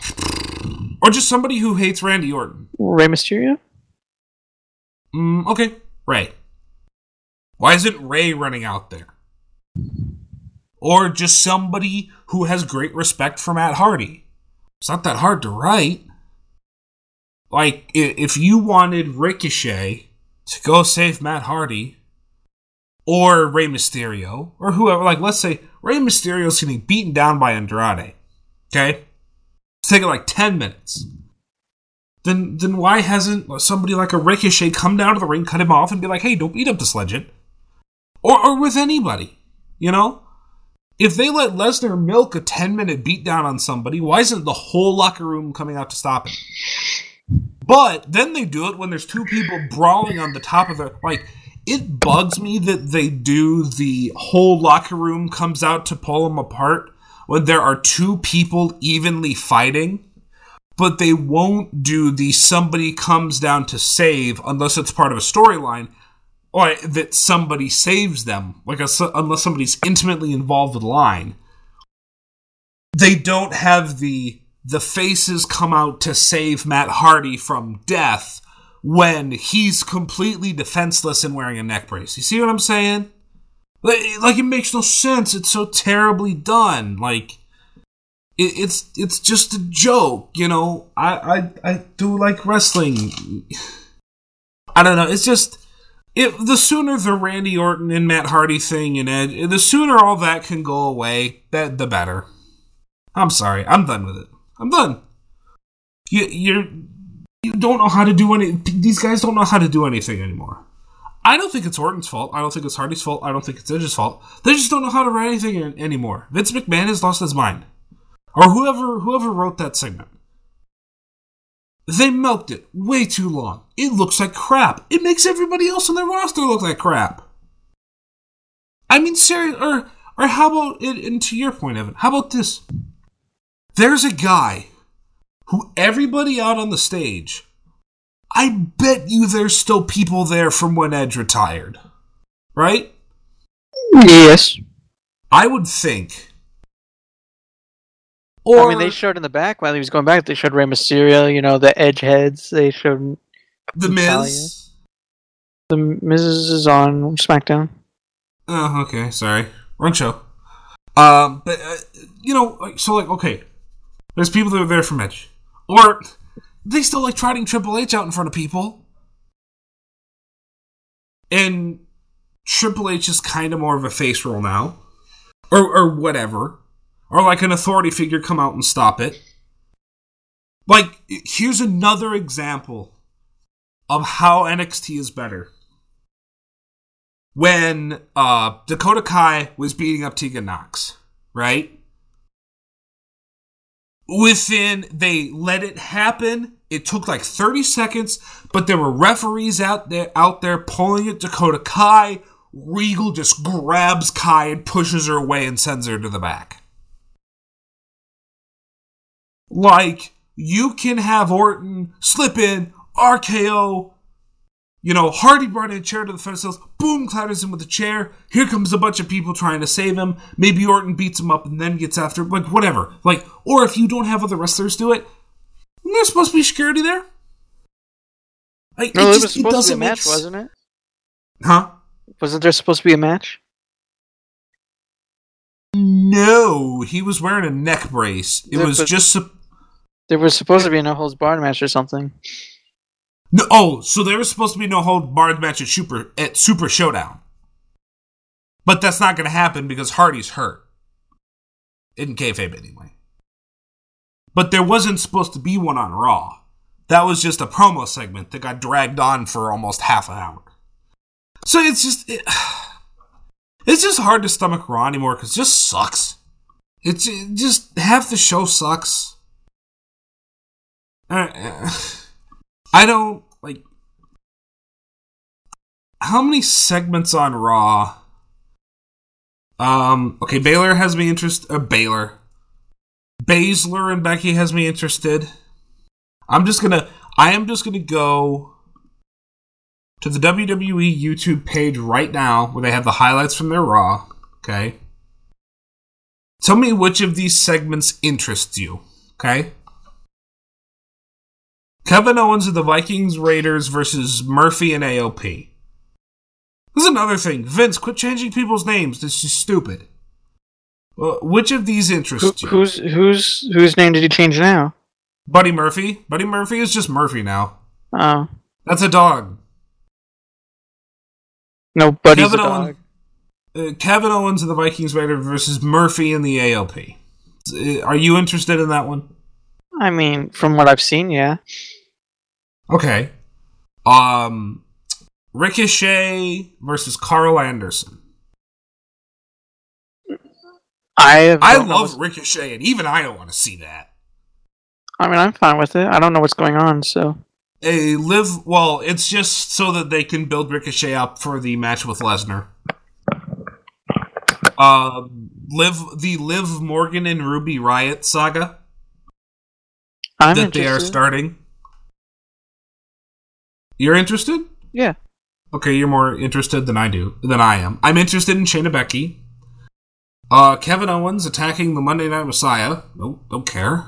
or just somebody who hates Randy Orton. Rey Mysterio. Mm, okay, Rey. Why isn't Rey running out there? Or just somebody who has great respect for Matt Hardy. It's not that hard to write. Like, if you wanted Ricochet to go save Matt Hardy, or Rey Mysterio, or whoever, like, let's say Rey Mysterio's getting beaten down by Andrade, okay? It's taking like 10 minutes then then why hasn't somebody like a Ricochet come down to the ring, cut him off, and be like, "Hey, don't beat up this legend," or or with anybody, you know? If they let Lesnar milk a ten minute beatdown on somebody, why isn't the whole locker room coming out to stop him? But then they do it when there's two people brawling on the top of the like. It bugs me that they do the whole locker room comes out to pull them apart when there are two people evenly fighting but they won't do the somebody comes down to save unless it's part of a storyline or that somebody saves them like a, unless somebody's intimately involved with the line. They don't have the the faces come out to save Matt Hardy from death when he's completely defenseless and wearing a neck brace you see what I'm saying like, it makes no sense it's so terribly done like it, it's it's just a joke, you know. I, I I do like wrestling. I don't know. It's just if the sooner the Randy Orton and Matt Hardy thing and the sooner all that can go away, that the better. I'm sorry. I'm done with it. I'm done. You you're you don't know how to do any. These guys don't know how to do anything anymore. I don't think it's Orton's fault. I don't think it's Hardy's fault. I don't think it's Edge's fault. They just don't know how to write anything in, anymore. Vince McMahon has lost his mind, or whoever whoever wrote that segment. They milked it way too long. It looks like crap. It makes everybody else on their roster look like crap. I mean, seriously, or or how about it? And to your point, Evan, how about this? There's a guy who everybody out on the stage I bet you there's still people there from when Edge retired. Right? Yes. I would think. Or I mean, they showed in the back while he was going back. They showed Rey Mysterio. You know, the Edge heads. They showed the Miz. The Miz is on SmackDown. Oh, okay. Sorry, wrong show. Um, but uh, you know, so like, okay, there's people that are there from Edge, or they still like trotting Triple H out in front of people. And Triple H is kind of more of a face role now. Or, or whatever. Or like an authority figure come out and stop it. Like, here's another example of how NXT is better. When uh, Dakota Kai was beating up Tegan Nox, right? Within they let it happen it took like 30 seconds but there were referees out there out there pulling it. dakota kai regal just grabs kai and pushes her away and sends her to the back like you can have orton slip in rko you know, Hardy brought in a chair to the fence boom, clatters him with a chair. Here comes a bunch of people trying to save him. Maybe Orton beats him up and then gets after him. like whatever. Like, or if you don't have other wrestlers do it, there's supposed to be security there. Like, no, it, just, was supposed to be a match, wasn't it? Huh? Wasn't there supposed to be a match? No, he was wearing a neck brace. It was just. Su- there was supposed to be a no holds barred match or something. No, oh, so there was supposed to be no hold barred match at Super at Super Showdown, but that's not going to happen because Hardy's hurt. In kayfabe, anyway. But there wasn't supposed to be one on Raw. That was just a promo segment that got dragged on for almost half an hour. So it's just it, it's just hard to stomach Raw anymore because it just sucks. It's it just half the show sucks. Uh, I don't like how many segments on Raw. Um. Okay, Baylor has me interested. Uh, Baylor, Baszler and Becky has me interested. I'm just gonna. I am just gonna go to the WWE YouTube page right now where they have the highlights from their Raw. Okay. Tell me which of these segments interests you. Okay. Kevin Owens of the Vikings Raiders versus Murphy and AOP. This is another thing. Vince, quit changing people's names. This is stupid. Uh, which of these interests Who, you? Who's whose whose name did he change now? Buddy Murphy. Buddy Murphy is just Murphy now. Oh, that's a dog. No, Buddy's Kevin a dog. uh, Kevin Owens of the Vikings Raiders versus Murphy in the AOP. Uh, are you interested in that one? I mean, from what I've seen, yeah. Okay. Um, Ricochet versus Karl Anderson. I I love Ricochet, and even I don't want to see that. I mean, I'm fine with it. I don't know what's going on, so. A live well, it's just so that they can build Ricochet up for the match with Lesnar. Um, live the Liv Morgan and Ruby Riott saga. I'm that interested. they are starting. You're interested? Yeah. Okay, you're more interested than I do than I am. I'm interested in Shayna Becky. Uh, Kevin Owens attacking the Monday Night Messiah. Nope, don't care.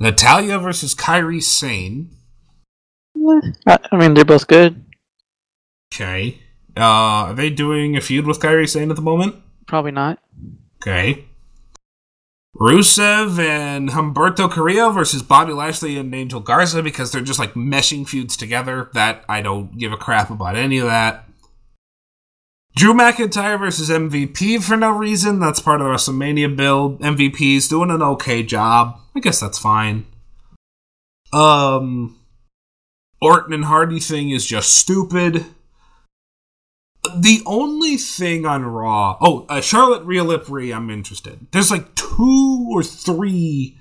Natalya versus Kairi Sane. I mean, they're both good. Okay. Uh, are they doing a feud with Kairi Sane at the moment? Probably not. Okay. Rusev and Humberto Carrillo versus Bobby Lashley and Angel Garza because they're just like meshing feuds together. That I don't give a crap about any of that. Drew McIntyre versus MVP for no reason. That's part of the WrestleMania build. MVP's doing an okay job. I guess that's fine. Um, Orton and Hardy thing is just stupid. The only thing on Raw, oh, uh, Charlotte Rhea I'm interested. There's like two or three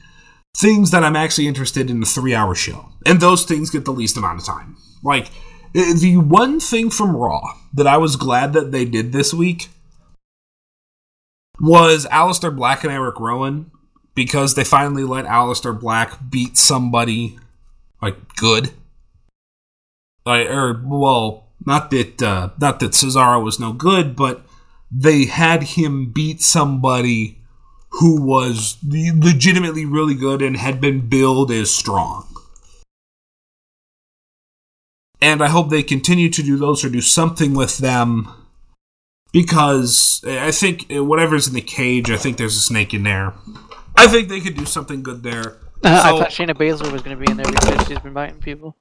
things that I'm actually interested in a three hour show, and those things get the least amount of time. Like the one thing from Raw that I was glad that they did this week was Aleister Black and Eric Rowan because they finally let Aleister Black beat somebody like good. Like or well, not that uh, not that Cesaro was no good, but they had him beat somebody who was legitimately really good and had been billed as strong. And I hope they continue to do those or do something with them because I think whatever's in the cage, I think there's a snake in there. I think they could do something good there. Uh, so, I thought Shayna Baszler was going to be in there because she's been biting people.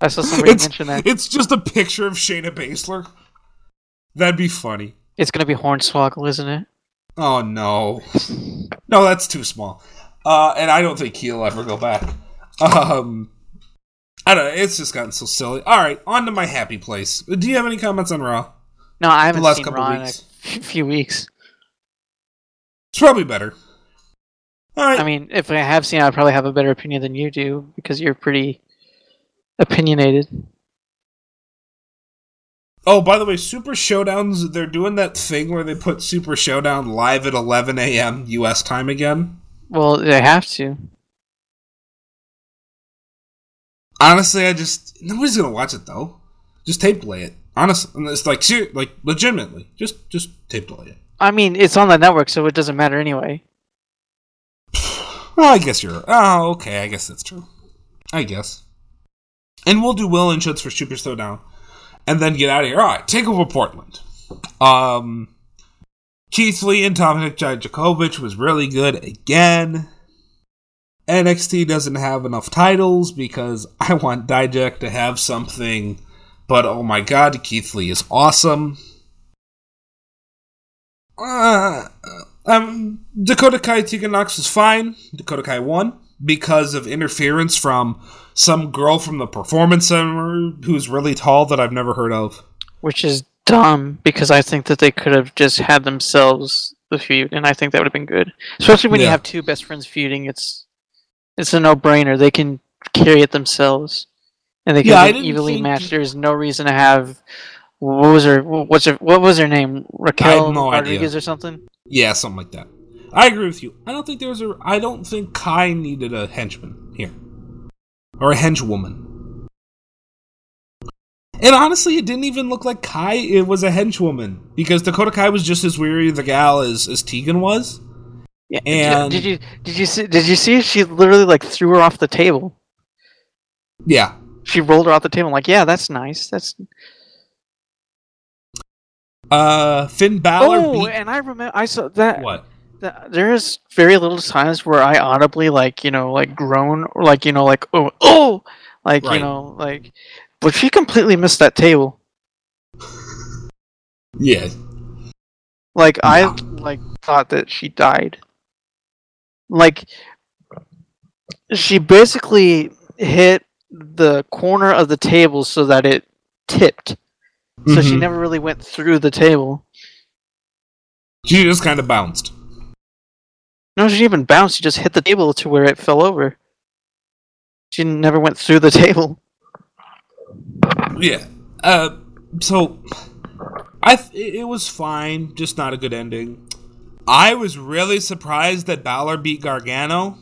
I saw somebody mention that. It's just a picture of Shayna Baszler. That'd be funny. It's going to be Hornswoggle, isn't it? Oh no, no, that's too small. Uh, and I don't think he'll ever go back. Um, I don't know. It's just gotten so silly. All right, on to my happy place. Do you have any comments on Raw? No, I haven't the last seen couple Raw weeks. in a few weeks. It's probably better. All right. I mean, if I have seen, I probably have a better opinion than you do because you're pretty opinionated. Oh, by the way, Super Showdowns, they're doing that thing where they put Super Showdown live at 11 a.m. U.S. time again. Well, they have to. Honestly, I just nobody's gonna watch it though. Just tape delay it. Honestly, it's like ser- like legitimately, just just tape delay it. I mean, it's on the network, so it doesn't matter anyway. well, I guess you're. Oh, okay. I guess that's true. I guess. And we'll do will and shoulds for Super Showdown and then get out of here. All right, take over Portland. Um, Keith Lee and Dominik Dijakovic was really good again. NXT doesn't have enough titles because I want Dijak to have something, but oh my god, Keith Lee is awesome. Uh, um, Dakota Kai Tegan Nox was fine. Dakota Kai won because of interference from some girl from the performance center who's really tall that I've never heard of. Which is dumb because I think that they could have just had themselves the feud, and I think that would have been good. Especially when yeah. you have two best friends feuding, it's it's a no brainer. They can carry it themselves, and they can yeah, evenly think... matched. There's no reason to have what was her what's her what was her name Raquel no Rodriguez idea. or something. Yeah, something like that. I agree with you. I don't think there was a. I don't think Kai needed a henchman here or a henchwoman. And honestly, it didn't even look like Kai. It was a henchwoman because Dakota Kai was just as weary of the gal as as Tegan was. Yeah. And did you did you see did you see she literally like threw her off the table? Yeah. She rolled her off the table. I'm like, yeah, that's nice. That's. Uh, Finn Balor. Oh, beat... and I remember I saw that. What? There's very little times where I audibly like you know like groan or like you know like oh oh like right. you know like but she completely missed that table. Yeah. Like yeah. I like thought that she died. Like she basically hit the corner of the table so that it tipped. So mm-hmm. she never really went through the table. She just kind of bounced. No, she even bounce. She just hit the table to where it fell over. She never went through the table. Yeah. Uh, so I th- it was fine, just not a good ending. I was really surprised that Balor beat Gargano.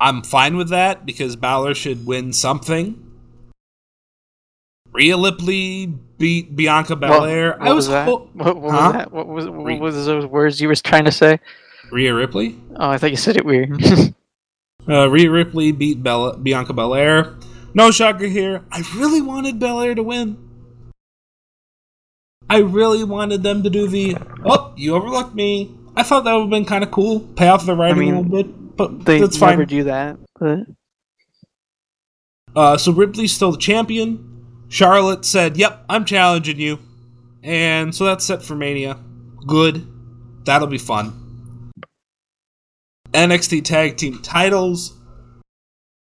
I'm fine with that because Balor should win something. Rhea Ripley beat Bianca Belair. What, what I was, was that? Ho- what, what huh? was that? What was what was those words you were trying to say? Rhea Ripley. Oh, I thought you said it weird. uh, Rhea Ripley beat Bella, Bianca Belair. No shocker here. I really wanted Belair to win. I really wanted them to do the oh you overlooked me. I thought that would have been kind of cool. Pay off the writing I mean, a little bit, but they that's fine. never do that. But uh, so Ripley's still the champion. Charlotte said, Yep, I'm challenging you. And so that's set for Mania. Good. That'll be fun. NXT Tag Team titles.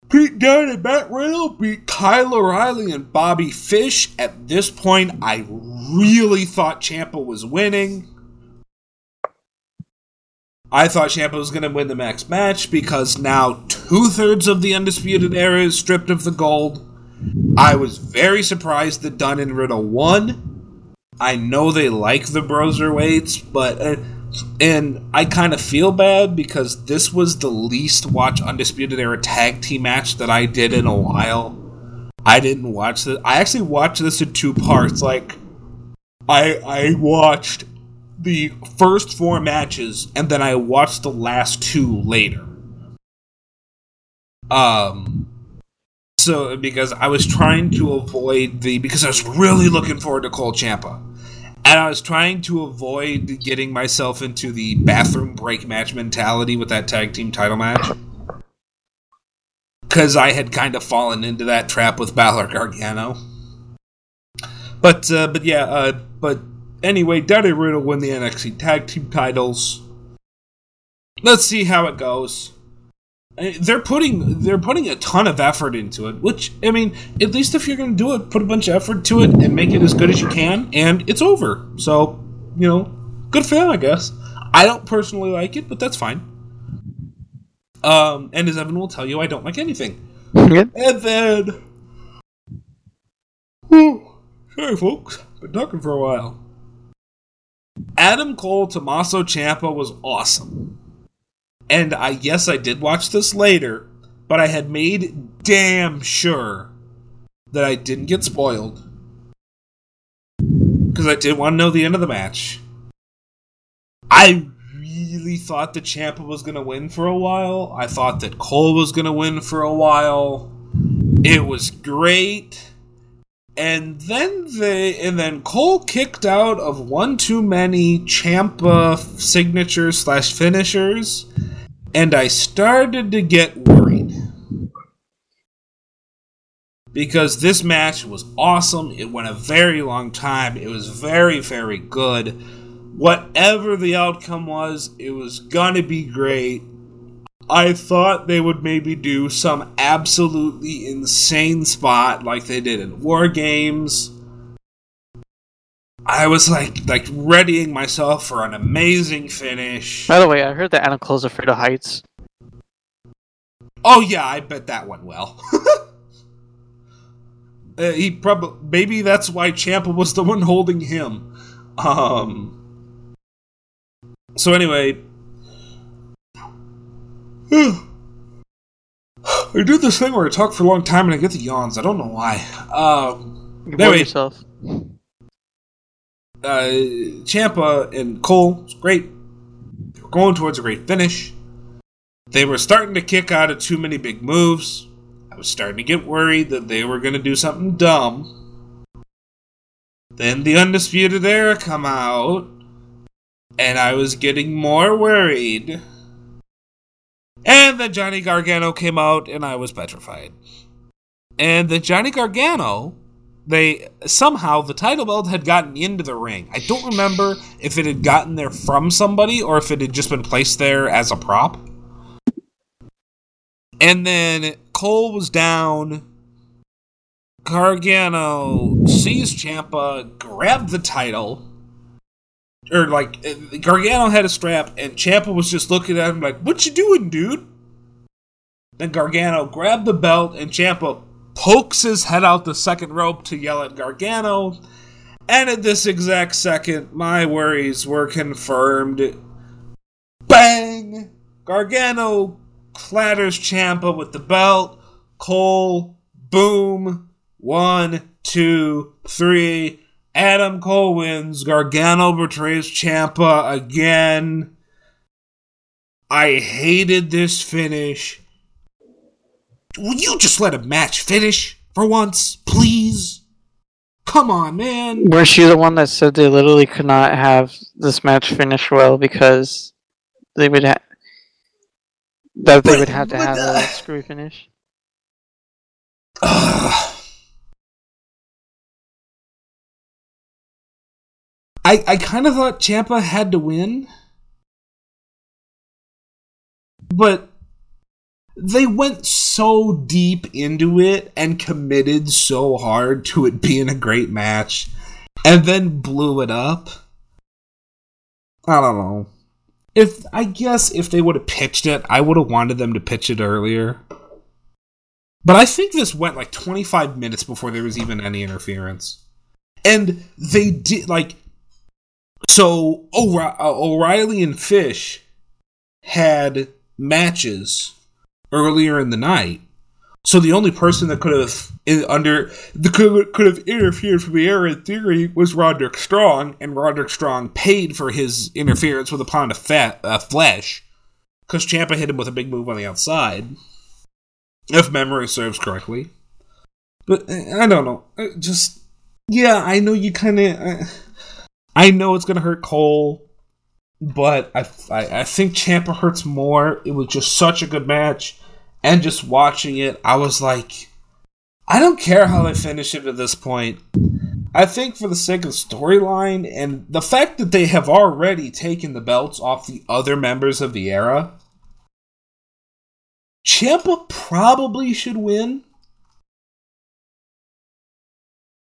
Pete Dunne and Matt Riddle beat Kyle O'Reilly and Bobby Fish. At this point, I really thought Ciampa was winning. I thought Ciampa was going to win the max match because now two thirds of the Undisputed Era is stripped of the gold. I was very surprised that Dunne and Riddle won. I know they like the Broserweights, but. Uh, and I kind of feel bad because this was the least watch Undisputed Era tag team match that I did in a while. I didn't watch this. I actually watched this in two parts. Like, I I watched the first four matches and then I watched the last two later. Um. So because I was trying to avoid the because I was really looking forward to Cole Ciampa and I was trying to avoid getting myself into the bathroom break match mentality with that tag team title match. Because I had kind of fallen into that trap with Balor Gargano. But, uh, but yeah, uh, but anyway, Daddy Riddle win the NXT tag team titles. Let's see how it goes they're putting they're putting a ton of effort into it which i mean at least if you're going to do it put a bunch of effort to it and make it as good as you can and it's over. So you know good for them i guess. I don't personally like it but that's fine. Um and as evan will tell you i don't like anything. And then whew, sorry folks. Been talking for a while. Adam cole tommaso ciampa was awesome and I yes, I did watch this later, but I had made damn sure that I didn't get spoiled because I did want to know the end of the match. I really thought that Ciampa was going to win for a while. I thought that Cole was going to win for a while. It was great. And then they and then Cole kicked out of one too many Ciampa signatures slash finishers and I started to get worried. Because this match was awesome. It went a very long time. It was very, very good. Whatever the outcome was, it was gonna be great. I thought they would maybe do some absolutely insane spot like they did in War Games I was like like readying myself for an amazing finish. By the way, I heard that Adam Cole's afraid of heights. Oh yeah, I bet that went well. uh, he probably maybe that's why Ciampa was the one holding him. Um. So anyway, I do this thing where I talk for a long time and I get the yawns. I don't know why. Um. You anyway, yourself uh, Ciampa and Cole was great. They were going towards a great finish. They were starting to kick out of too many big moves. I was starting to get worried that they were going to do something dumb. Then the Undisputed Era come out, and I was getting more worried. And then Johnny Gargano came out, and I was petrified. And then Johnny Gargano they somehow the title belt had gotten into the ring. I don't remember if it had gotten there from somebody or if it had just been placed there as a prop. And then Cole was down. Gargano sees Ciampa, grabbed the title. Or like uh, Gargano had a strap and Ciampa was just looking at him like, "What you doing, dude?" Then Gargano grabbed the belt and Ciampa pokes his head out the second rope to yell at Gargano. And at this exact second, my worries were confirmed. Bang! Gargano clatters Ciampa with the belt. Cole, boom. One, two, three. Adam Cole wins. Gargano betrays Ciampa again. I hated this finish. Will you just let a match finish for once, please? Come on, man. Was she the one that said they literally could not have this match finish well because they would have that they but, would have to have uh, a screw finish? Uh, I, I kind of thought Ciampa had to win, but they went so deep into it and committed so hard to it being a great match and then blew it up. I don't know. If I guess if they would have pitched it, I would have wanted them to pitch it earlier. But I think this went like 25 minutes before there was even any interference. And they did like so uh, O'Reilly and Fish had matches earlier in the night. So the only person that could have under the could, could have interfered from the air in theory was Roderick Strong, and Roderick Strong paid for his interference with a pound of fat uh, flesh because Ciampa hit him with a big move on the outside, if memory serves correctly. But uh, I don't know. Uh, just yeah, I know you kind of. I know it's gonna hurt Cole, but I, I I think Ciampa hurts more. It was just such a good match and just watching it, I was like, I don't care how they finish it at this point. I think for the sake of storyline and the fact that they have already taken the belts off the other members of the era, Ciampa probably should win.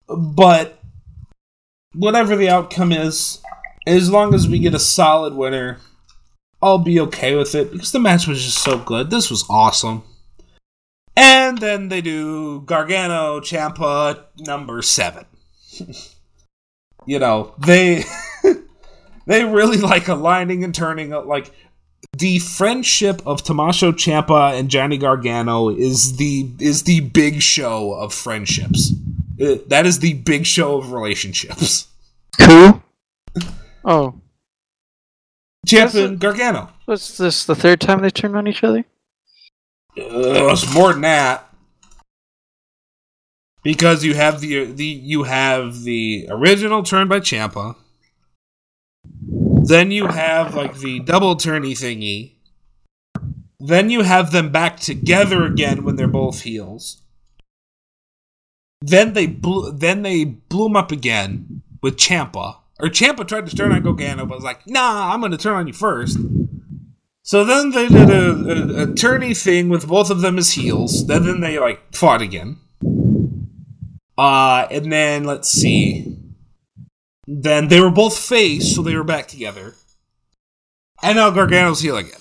But whatever the outcome is, as long as we get a solid winner, I'll be okay with it because the match was just so good. This was awesome. And then they do Gargano Ciampa number seven. you know, they they really like aligning and turning like the friendship of Tommaso Ciampa and Johnny Gargano is the is the big show of friendships. That is the big show of relationships. Who? Oh, Ciampa and Gargano. was this the third time they turned on each other? Uh, it's more than that. Because you have the the you have the original turn by Ciampa. Then you have like the double turny thingy. Then you have them back together again when they're both heels. Then they blew then they blew them up again with Ciampa. Or Ciampa tried to turn on Gargano, but was like, nah, I'm gonna turn on you first. So then they did a, a, a tourney thing with both of them as heels. Then, then they like fought again. Uh, and then let's see. Then they were both face, so they were back together. And now Gargano's heel again.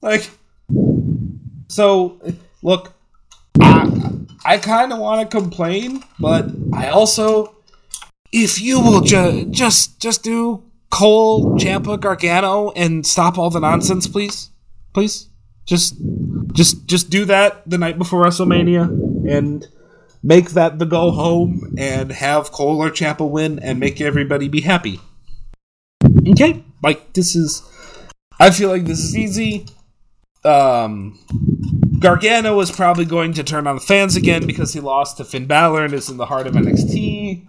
Like, so look, I I kind of want to complain, but I also, if you will ju- just just do Cole, Ciampa, Gargano, and stop all the nonsense, please, please. Just, just, just do that the night before WrestleMania, and make that the go home, and have Cole or Ciampa win, and make everybody be happy. Okay, like this is. I feel like this is easy. Um, Gargano is probably going to turn on the fans again because he lost to Finn Balor and is in the heart of NXT.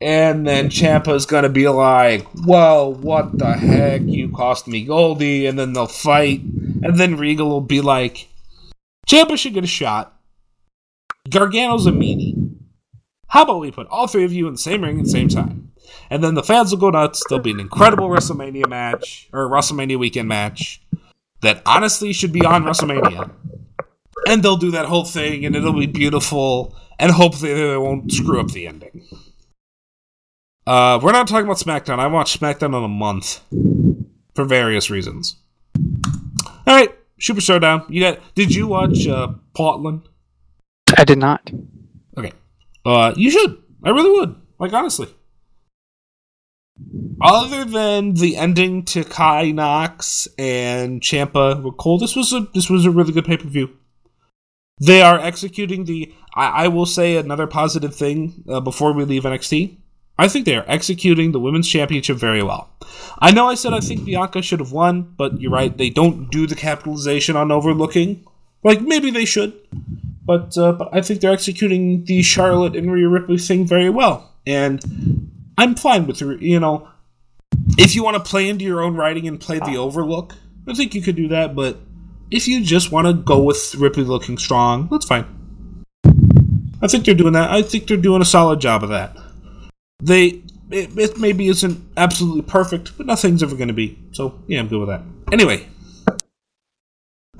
And then Ciampa's gonna be like, well, what the heck? You cost me Goldie. And then they'll fight. And then Regal will be like, Ciampa should get a shot. Gargano's a meanie. How about we put all three of you in the same ring at the same time? And then the fans will go nuts. There'll be an incredible WrestleMania match, or WrestleMania weekend match, that honestly should be on WrestleMania. And they'll do that whole thing, and it'll be beautiful, and hopefully they won't screw up the ending. Uh, we're not talking about SmackDown. I watched SmackDown in a month for various reasons. All right, Super Showdown. You got? Did you watch uh, Portland? I did not. Okay. Uh, you should. I really would. Like honestly. Other than the ending to Kai Nox and Ciampa Cole, this was a this was a really good pay per view. They are executing the. I, I will say another positive thing uh, before we leave NXT. I think they are executing the women's championship very well. I know I said I think Bianca should have won, but you're right. They don't do the capitalization on overlooking. Like maybe they should, but uh, but I think they're executing the Charlotte and Rhea Ripley thing very well, and I'm fine with it. You know, if you want to play into your own writing and play the overlook, I think you could do that. But if you just want to go with Ripley looking strong, that's fine. I think they're doing that. I think they're doing a solid job of that. They it, it maybe isn't absolutely perfect, but nothing's ever going to be. So yeah, I'm good with that. Anyway,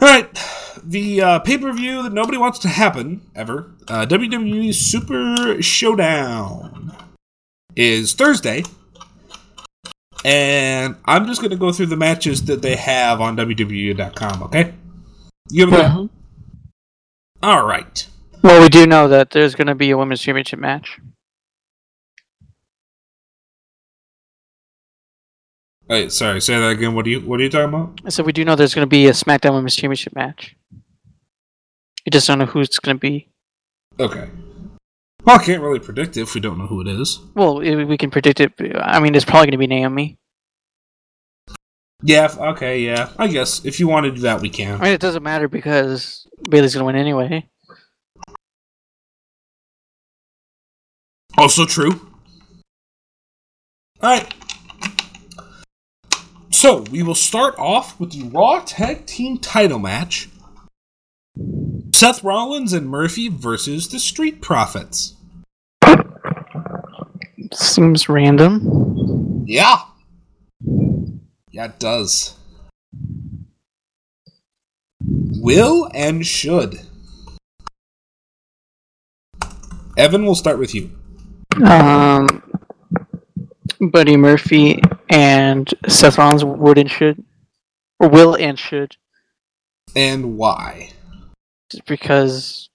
all right, the uh, pay per view that nobody wants to happen ever, uh, WWE Super Showdown, is Thursday, and I'm just going to go through the matches that they have on WWE.com. Okay, you have that? Mm-hmm. All right. Well, we do know that there's going to be a women's championship match. Wait, sorry. Say that again. What are you What are you talking about? So we do know there's going to be a SmackDown Women's Championship match. We just don't know who it's going to be. Okay. Well, I can't really predict it if we don't know who it is. Well, we can predict it. I mean, it's probably going to be Naomi. Yeah. Okay. Yeah. I guess if you want to do that, we can. I mean, it doesn't matter because Bayley's going to win anyway. Also true. All right. So we will start off with the Raw Tag Team Title match: Seth Rollins and Murphy versus the Street Profits. Seems random. Yeah. Yeah, it does. Will and should. Evan, we'll start with you. Um, Buddy Murphy and Seth Rollins would and should, or will and should, And why? just because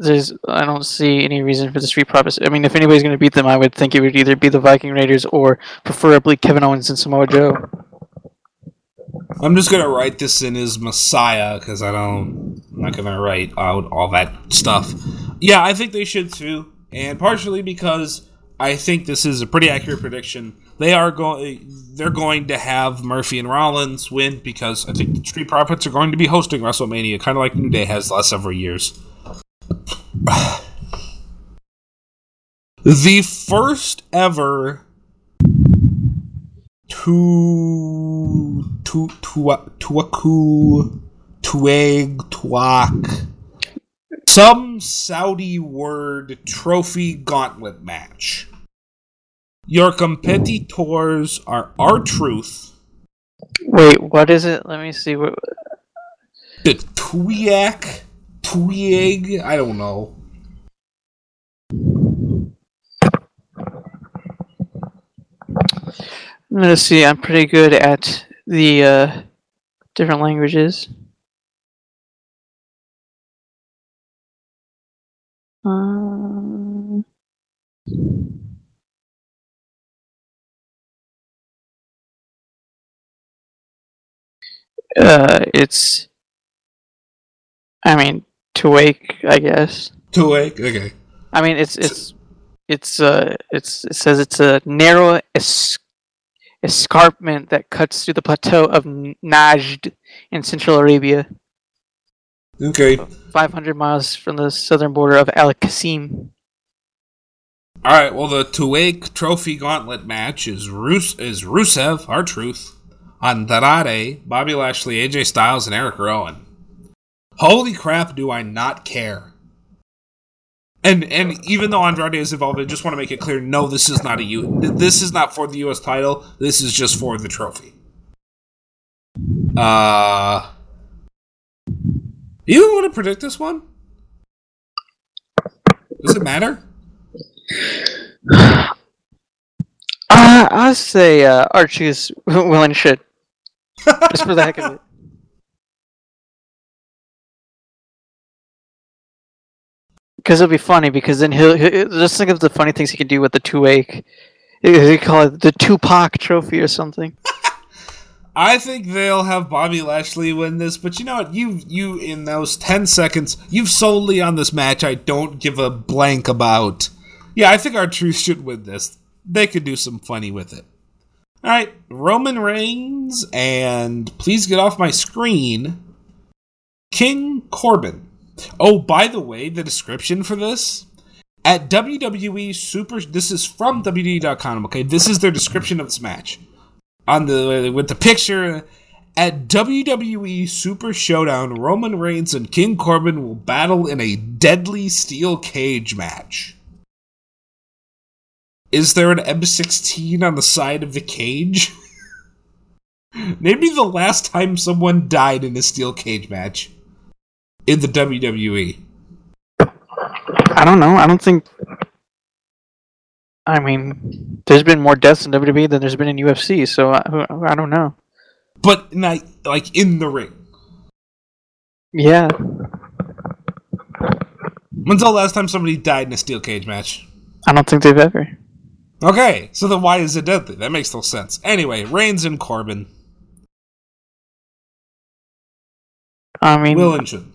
there's I don't see any reason for the Street Profits. I mean, if anybody's going to beat them, I would think it would either be the Viking Raiders or preferably Kevin Owens and Samoa Joe. I'm just gonna write this in as Messiah because I don't. I'm not gonna write out all that stuff. Yeah, I think they should too, and partially because I think this is a pretty accurate prediction. They are going. They're going to have Murphy and Rollins win because I think the Street Profits are going to be hosting WrestleMania, kind of like New Day has the last several years. the first ever tu tu tu tuaku tueg tuak some Saudi word trophy gauntlet match. Your competitors are R-Truth, Wait, what is it? Let me see. What, the Tuiak Tuieg, I don't know. Gonna see. I'm pretty good at the uh, different languages. Um, uh, it's. I mean, to wake, I guess. Tuieg, okay. I mean, it's it's it's uh it's it says it's a narrow es- escarpment that cuts through the plateau of Najd in Central Arabia, Okay. 500 miles from the southern border of Al Qasim. All right. Well, the Tuig Trophy Gauntlet match is Rus- is Rusev, R-Truth, Andrade, Bobby Lashley, AJ Styles, and Eric Rowan. Holy crap! Do I not care? And and even though Andrade is involved, I just want to make it clear: no, this is not a U. This is not for the U.S. title. This is just for the trophy. Uh, you want to predict this one? Does it matter? Uh, I'll say uh, Archie's will and should. Just for the heck of it. Because it'll be funny. Because then he'll, he'll just think of the funny things he could do with the two wake. Eh, they call it the Tupac Trophy or something. I think they'll have Bobby Lashley win this, but you know what? You you in those ten seconds, you've solely on this match. I don't give a blank about. Yeah, I think R-Truth should win this. They could do some funny with it. All right, Roman Reigns and please get off my screen. King Corbin. Oh, by the way, the description for this at WWE Super. This is from WWE.com. Okay, this is their description of this match on the with the picture at WWE Super Showdown, Roman Reigns and King Corbin will battle in a deadly steel cage match. Is there an M16 on the side of the cage? Maybe the last time someone died in a steel cage match in the WWE. I don't know. I don't think. I mean, there's been more deaths in WWE than there's been in UFC, so I, I don't know. But not like in the ring. Yeah. When's the last time somebody died in a steel cage match? I don't think they've ever. Okay, so then why is it deadly? That makes no sense. Anyway, Reigns and Corbin. I mean, Will and should.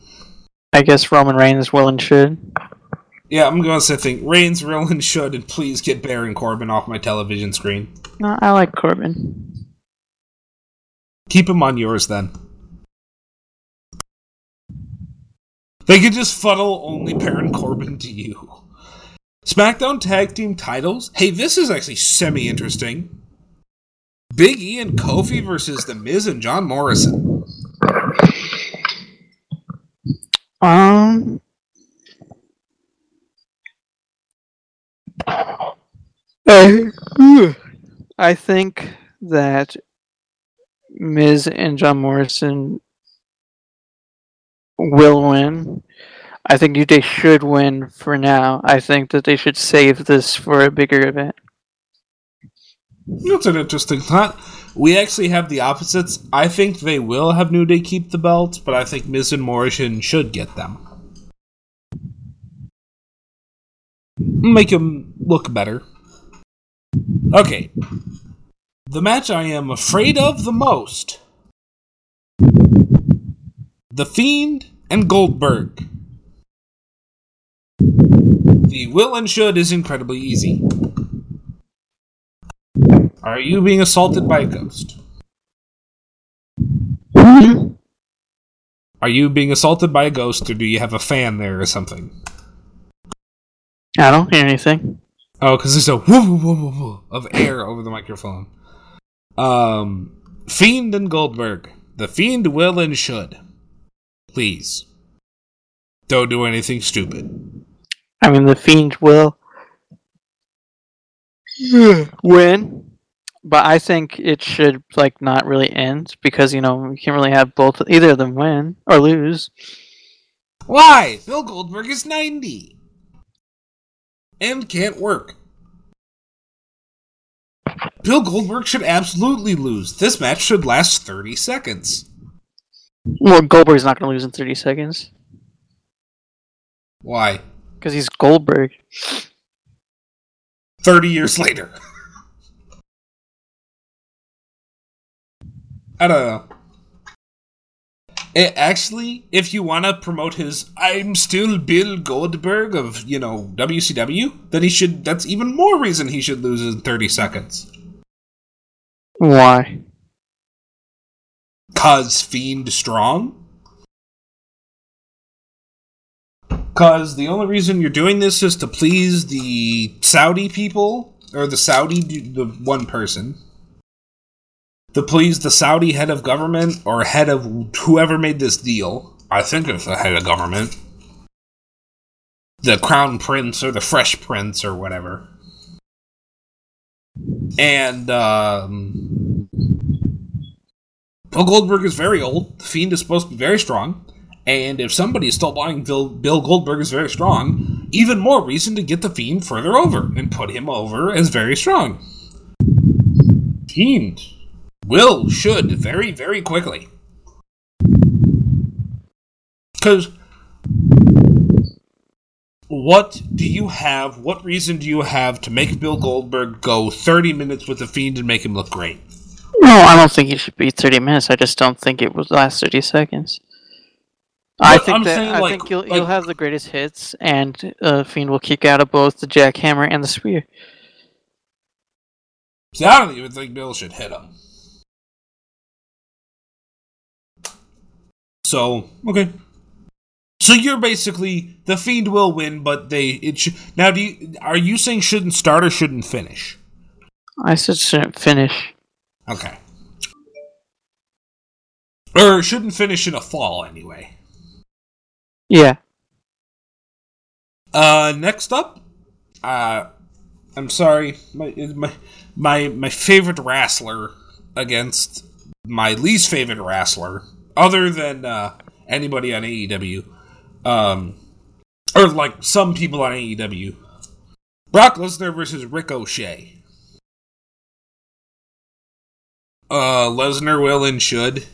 I guess Roman Reigns will and should. Yeah, I'm going to say thing. Reigns, will and should, and please get Baron Corbin off my television screen. No, I like Corbin. Keep him on yours then. They could just funnel only Baron Corbin to you. SmackDown Tag Team titles? Hey, this is actually semi interesting. Big E and Kofi versus The Miz and John Morrison. Um. I, I think that Miz and John Morrison will win. I think they should win for now. I think that they should save this for a bigger event. That's an interesting thought. We actually have the opposites. I think they will have New Day keep the belts, but I think Miz and Morrison should get them. Make them look better. Okay. The match I am afraid of the most The Fiend and Goldberg. The will and should is incredibly easy. Are you being assaulted by a ghost? Are you being assaulted by a ghost, or do you have a fan there or something? I don't hear anything. Oh, because there's a woo woo woo woo woo of air over the microphone. Um, Fiend and Goldberg. The Fiend will and should. Please. Don't do anything stupid. I mean, the Fiend will win, but I think it should like not really end because you know you can't really have both either of them win or lose. Why? Bill Goldberg is 90. And can't work. Bill Goldberg should absolutely lose. This match should last 30 seconds. Well, Goldberg's not going to lose in thirty seconds Why? because he's Goldberg. 30 years later. I don't know. It actually, if you want to promote his I'm still Bill Goldberg of, you know, WCW, then he should, that's even more reason he should lose in 30 seconds. Why? Cause Fiend strong? Cause the only reason you're doing this is to please the Saudi people, or the Saudi, the one person. To please the Saudi head of government, or head of whoever made this deal. I think it's the head of government. The crown prince, or the fresh prince, or whatever. And, um. Bill Goldberg is very old. The Fiend is supposed to be very strong. And if somebody is still buying Bill, Bill Goldberg is very strong, even more reason to get the Fiend further over and put him over as very strong. Fiend will, should, very, very quickly. Because what do you have, what reason do you have to make Bill Goldberg go 30 minutes with the Fiend and make him look great? No, I don't think it should be thirty minutes. I just don't think it would last thirty seconds. I think I'm that I like- think you'll like- you'll have the greatest hits, and uh, Fiend will kick out of both the jackhammer and the spear. See, I don't even think Bill should hit him. So okay. So you're basically the fiend will win, but they it should now. Do you are you saying shouldn't start or shouldn't finish? I said shouldn't finish. Okay. Or shouldn't finish in a fall anyway. Yeah, Uh, next up, uh, I'm sorry, my my my my favorite wrestler against my least favorite wrestler, other than uh, anybody on AEW, um, or like some people on AEW. Brock Lesnar versus Ricochet. Uh, Lesnar will and should.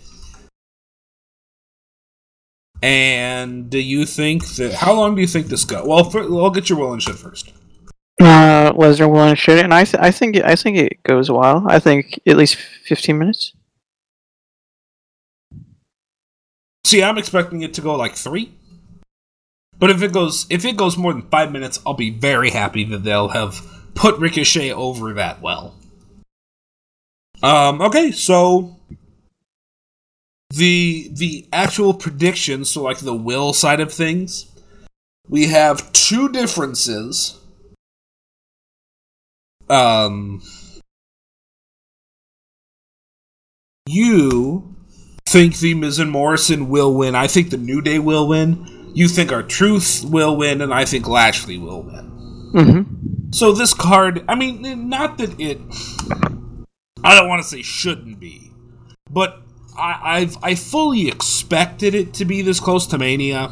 And do you think that? How long do you think this go? Well, i I'll get your will and should first. Uh, Lesnar will and should, and I, th- I think, I think it goes a while. I think at least fifteen minutes. See, I'm expecting it to go like three. But if it goes if it goes more than five minutes, I'll be very happy that they'll have put Ricochet over that well. Um, okay, so the the actual predictions, so like the will side of things, we have two differences. Um, you think the Miz and Morrison will win. I think the New Day will win. You think R-Truth will win, and I think Lashley will win. Mm-hmm. So this card, I mean, not that it. I don't want to say shouldn't be, but I, I've I fully expected it to be this close to Mania,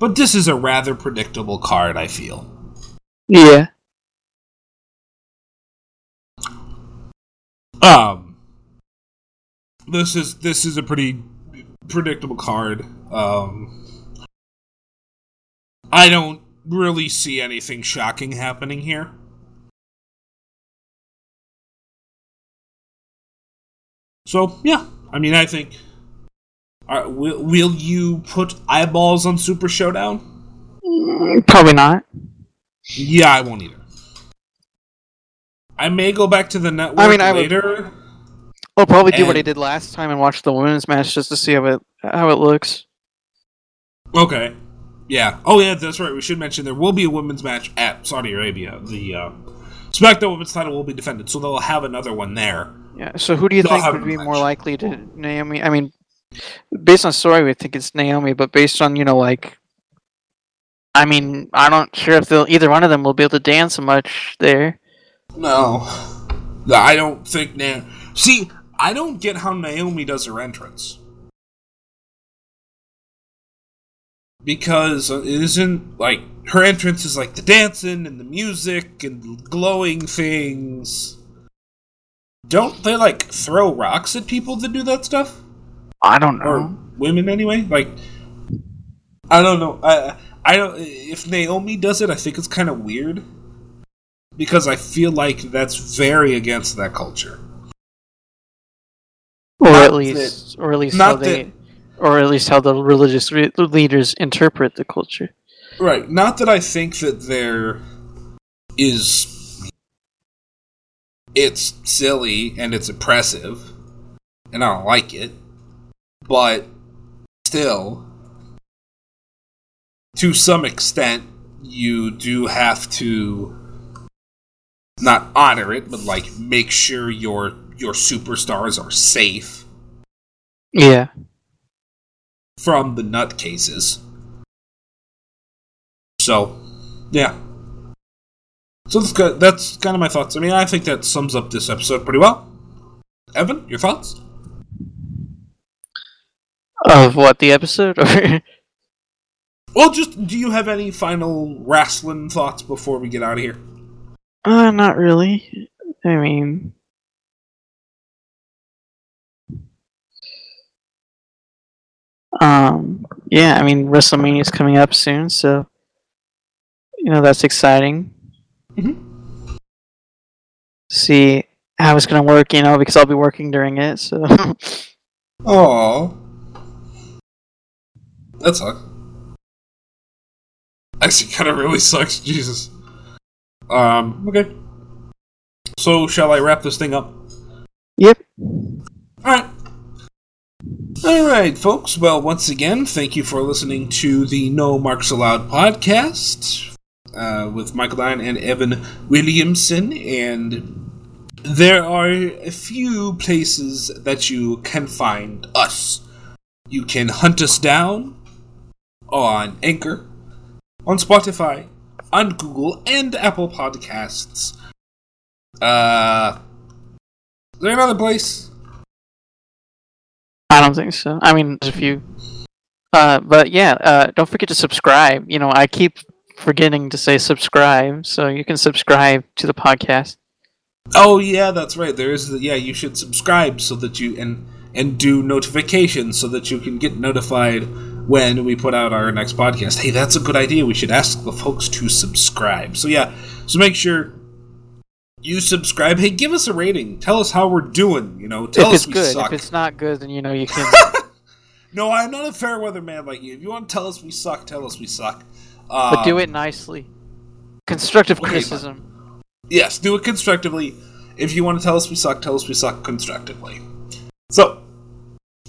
but this is a rather predictable card. I feel. Yeah. Um. This is this is a pretty predictable card. Um. I don't really see anything shocking happening here. So yeah, I mean, I think. Uh, will, will you put eyeballs on Super Showdown? Probably not. Yeah, I won't either. I may go back to the network I mean, I would- later. I'll probably do what I did last time and watch the women's match just to see how it how it looks. Okay. Yeah. Oh, yeah. That's right. We should mention there will be a women's match at Saudi Arabia. The uh, SmackDown Women's Title will be defended, so they'll have another one there. Yeah. So who do you They'll think would be match. more likely to Naomi? I mean, based on story, we think it's Naomi, but based on you know like, I mean, I don't sure if they'll either one of them will be able to dance much there. No, I don't think Na See, I don't get how Naomi does her entrance because it isn't like her entrance is like the dancing and the music and glowing things. Don't they like throw rocks at people that do that stuff? I don't know. or women anyway. Like, I don't know. I I don't. If Naomi does it, I think it's kind of weird because I feel like that's very against that culture. Or not at least, or at least how they, that- or at least how the religious re- leaders interpret the culture. Right. Not that I think that there is. It's silly and it's oppressive, and I don't like it. But still, to some extent, you do have to not honor it, but like make sure your your superstars are safe Yeah. from the nutcases. So, yeah. So that's. That's kind of my thoughts. I mean, I think that sums up this episode pretty well. Evan, your thoughts? Of what the episode? Well, just do you have any final wrestling thoughts before we get out of here? uh, not really. I mean, um, yeah. I mean, WrestleMania is coming up soon, so you know that's exciting. Mhm. See how it's gonna work, you know, because I'll be working during it. So Oh, that sucks. Actually, kind of really sucks. Jesus. Um. Okay. So, shall I wrap this thing up? yep. Alright. Alright, folks. Well, once again, thank you for listening to the No Marks Allowed podcast uh, with Michael Dine and Evan Williamson. And there are a few places that you can find us. You can hunt us down on Anchor, on Spotify, on Google, and Apple Podcasts. Uh, is there another place? Don't think so. I mean, there's a few. Uh, but yeah, uh, don't forget to subscribe. You know, I keep forgetting to say subscribe, so you can subscribe to the podcast. Oh yeah, that's right. There is the yeah. You should subscribe so that you and and do notifications so that you can get notified when we put out our next podcast. Hey, that's a good idea. We should ask the folks to subscribe. So yeah, so make sure you subscribe. Hey, give us a rating. Tell us how we're doing. You know, tell if us it's we good, suck. if it's not good, then you know you can. No, I'm not a fair weather man like you. If you want to tell us we suck, tell us we suck. Um, but do it nicely. Constructive okay, criticism. Yes, do it constructively. If you want to tell us we suck, tell us we suck constructively. So,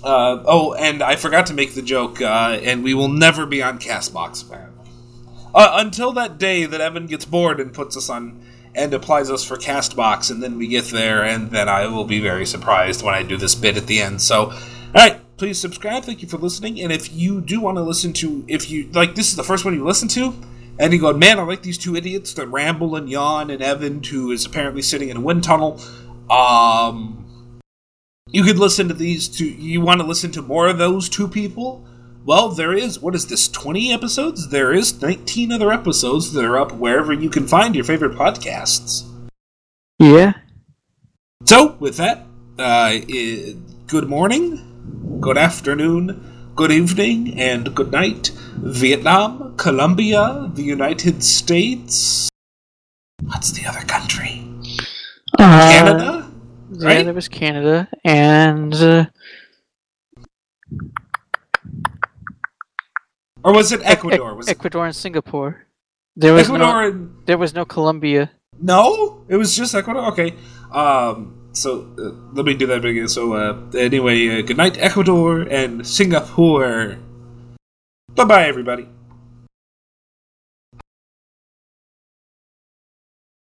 uh, oh, and I forgot to make the joke, uh, and we will never be on Castbox, apparently. Uh, until that day that Evan gets bored and puts us on and applies us for Castbox, and then we get there, and then I will be very surprised when I do this bit at the end. So, alright, please subscribe. Thank you for listening. And if you do want to listen to, if you, like, this is the first one you listen to, and you go, man, I like these two idiots that ramble and yawn, and Evan, who is apparently sitting in a wind tunnel. Um, you could listen to these two. You want to listen to more of those two people? Well, there is, what is this, 20 episodes? There is 19 other episodes that are up wherever you can find your favorite podcasts. Yeah. So, with that, uh, i- good morning, good afternoon, good evening, and good night, Vietnam, Colombia, the United States. What's the other country? Uh, Canada? Yeah, right? there was Canada and uh, Or was it Ecuador? Ec- Was it Ecuador and Singapore. There was Ecuador no. and There was no Colombia. No, it was just Ecuador. Okay. Um. So uh, let me do that again. So uh, anyway, uh, good night, Ecuador and Singapore. Bye bye, everybody.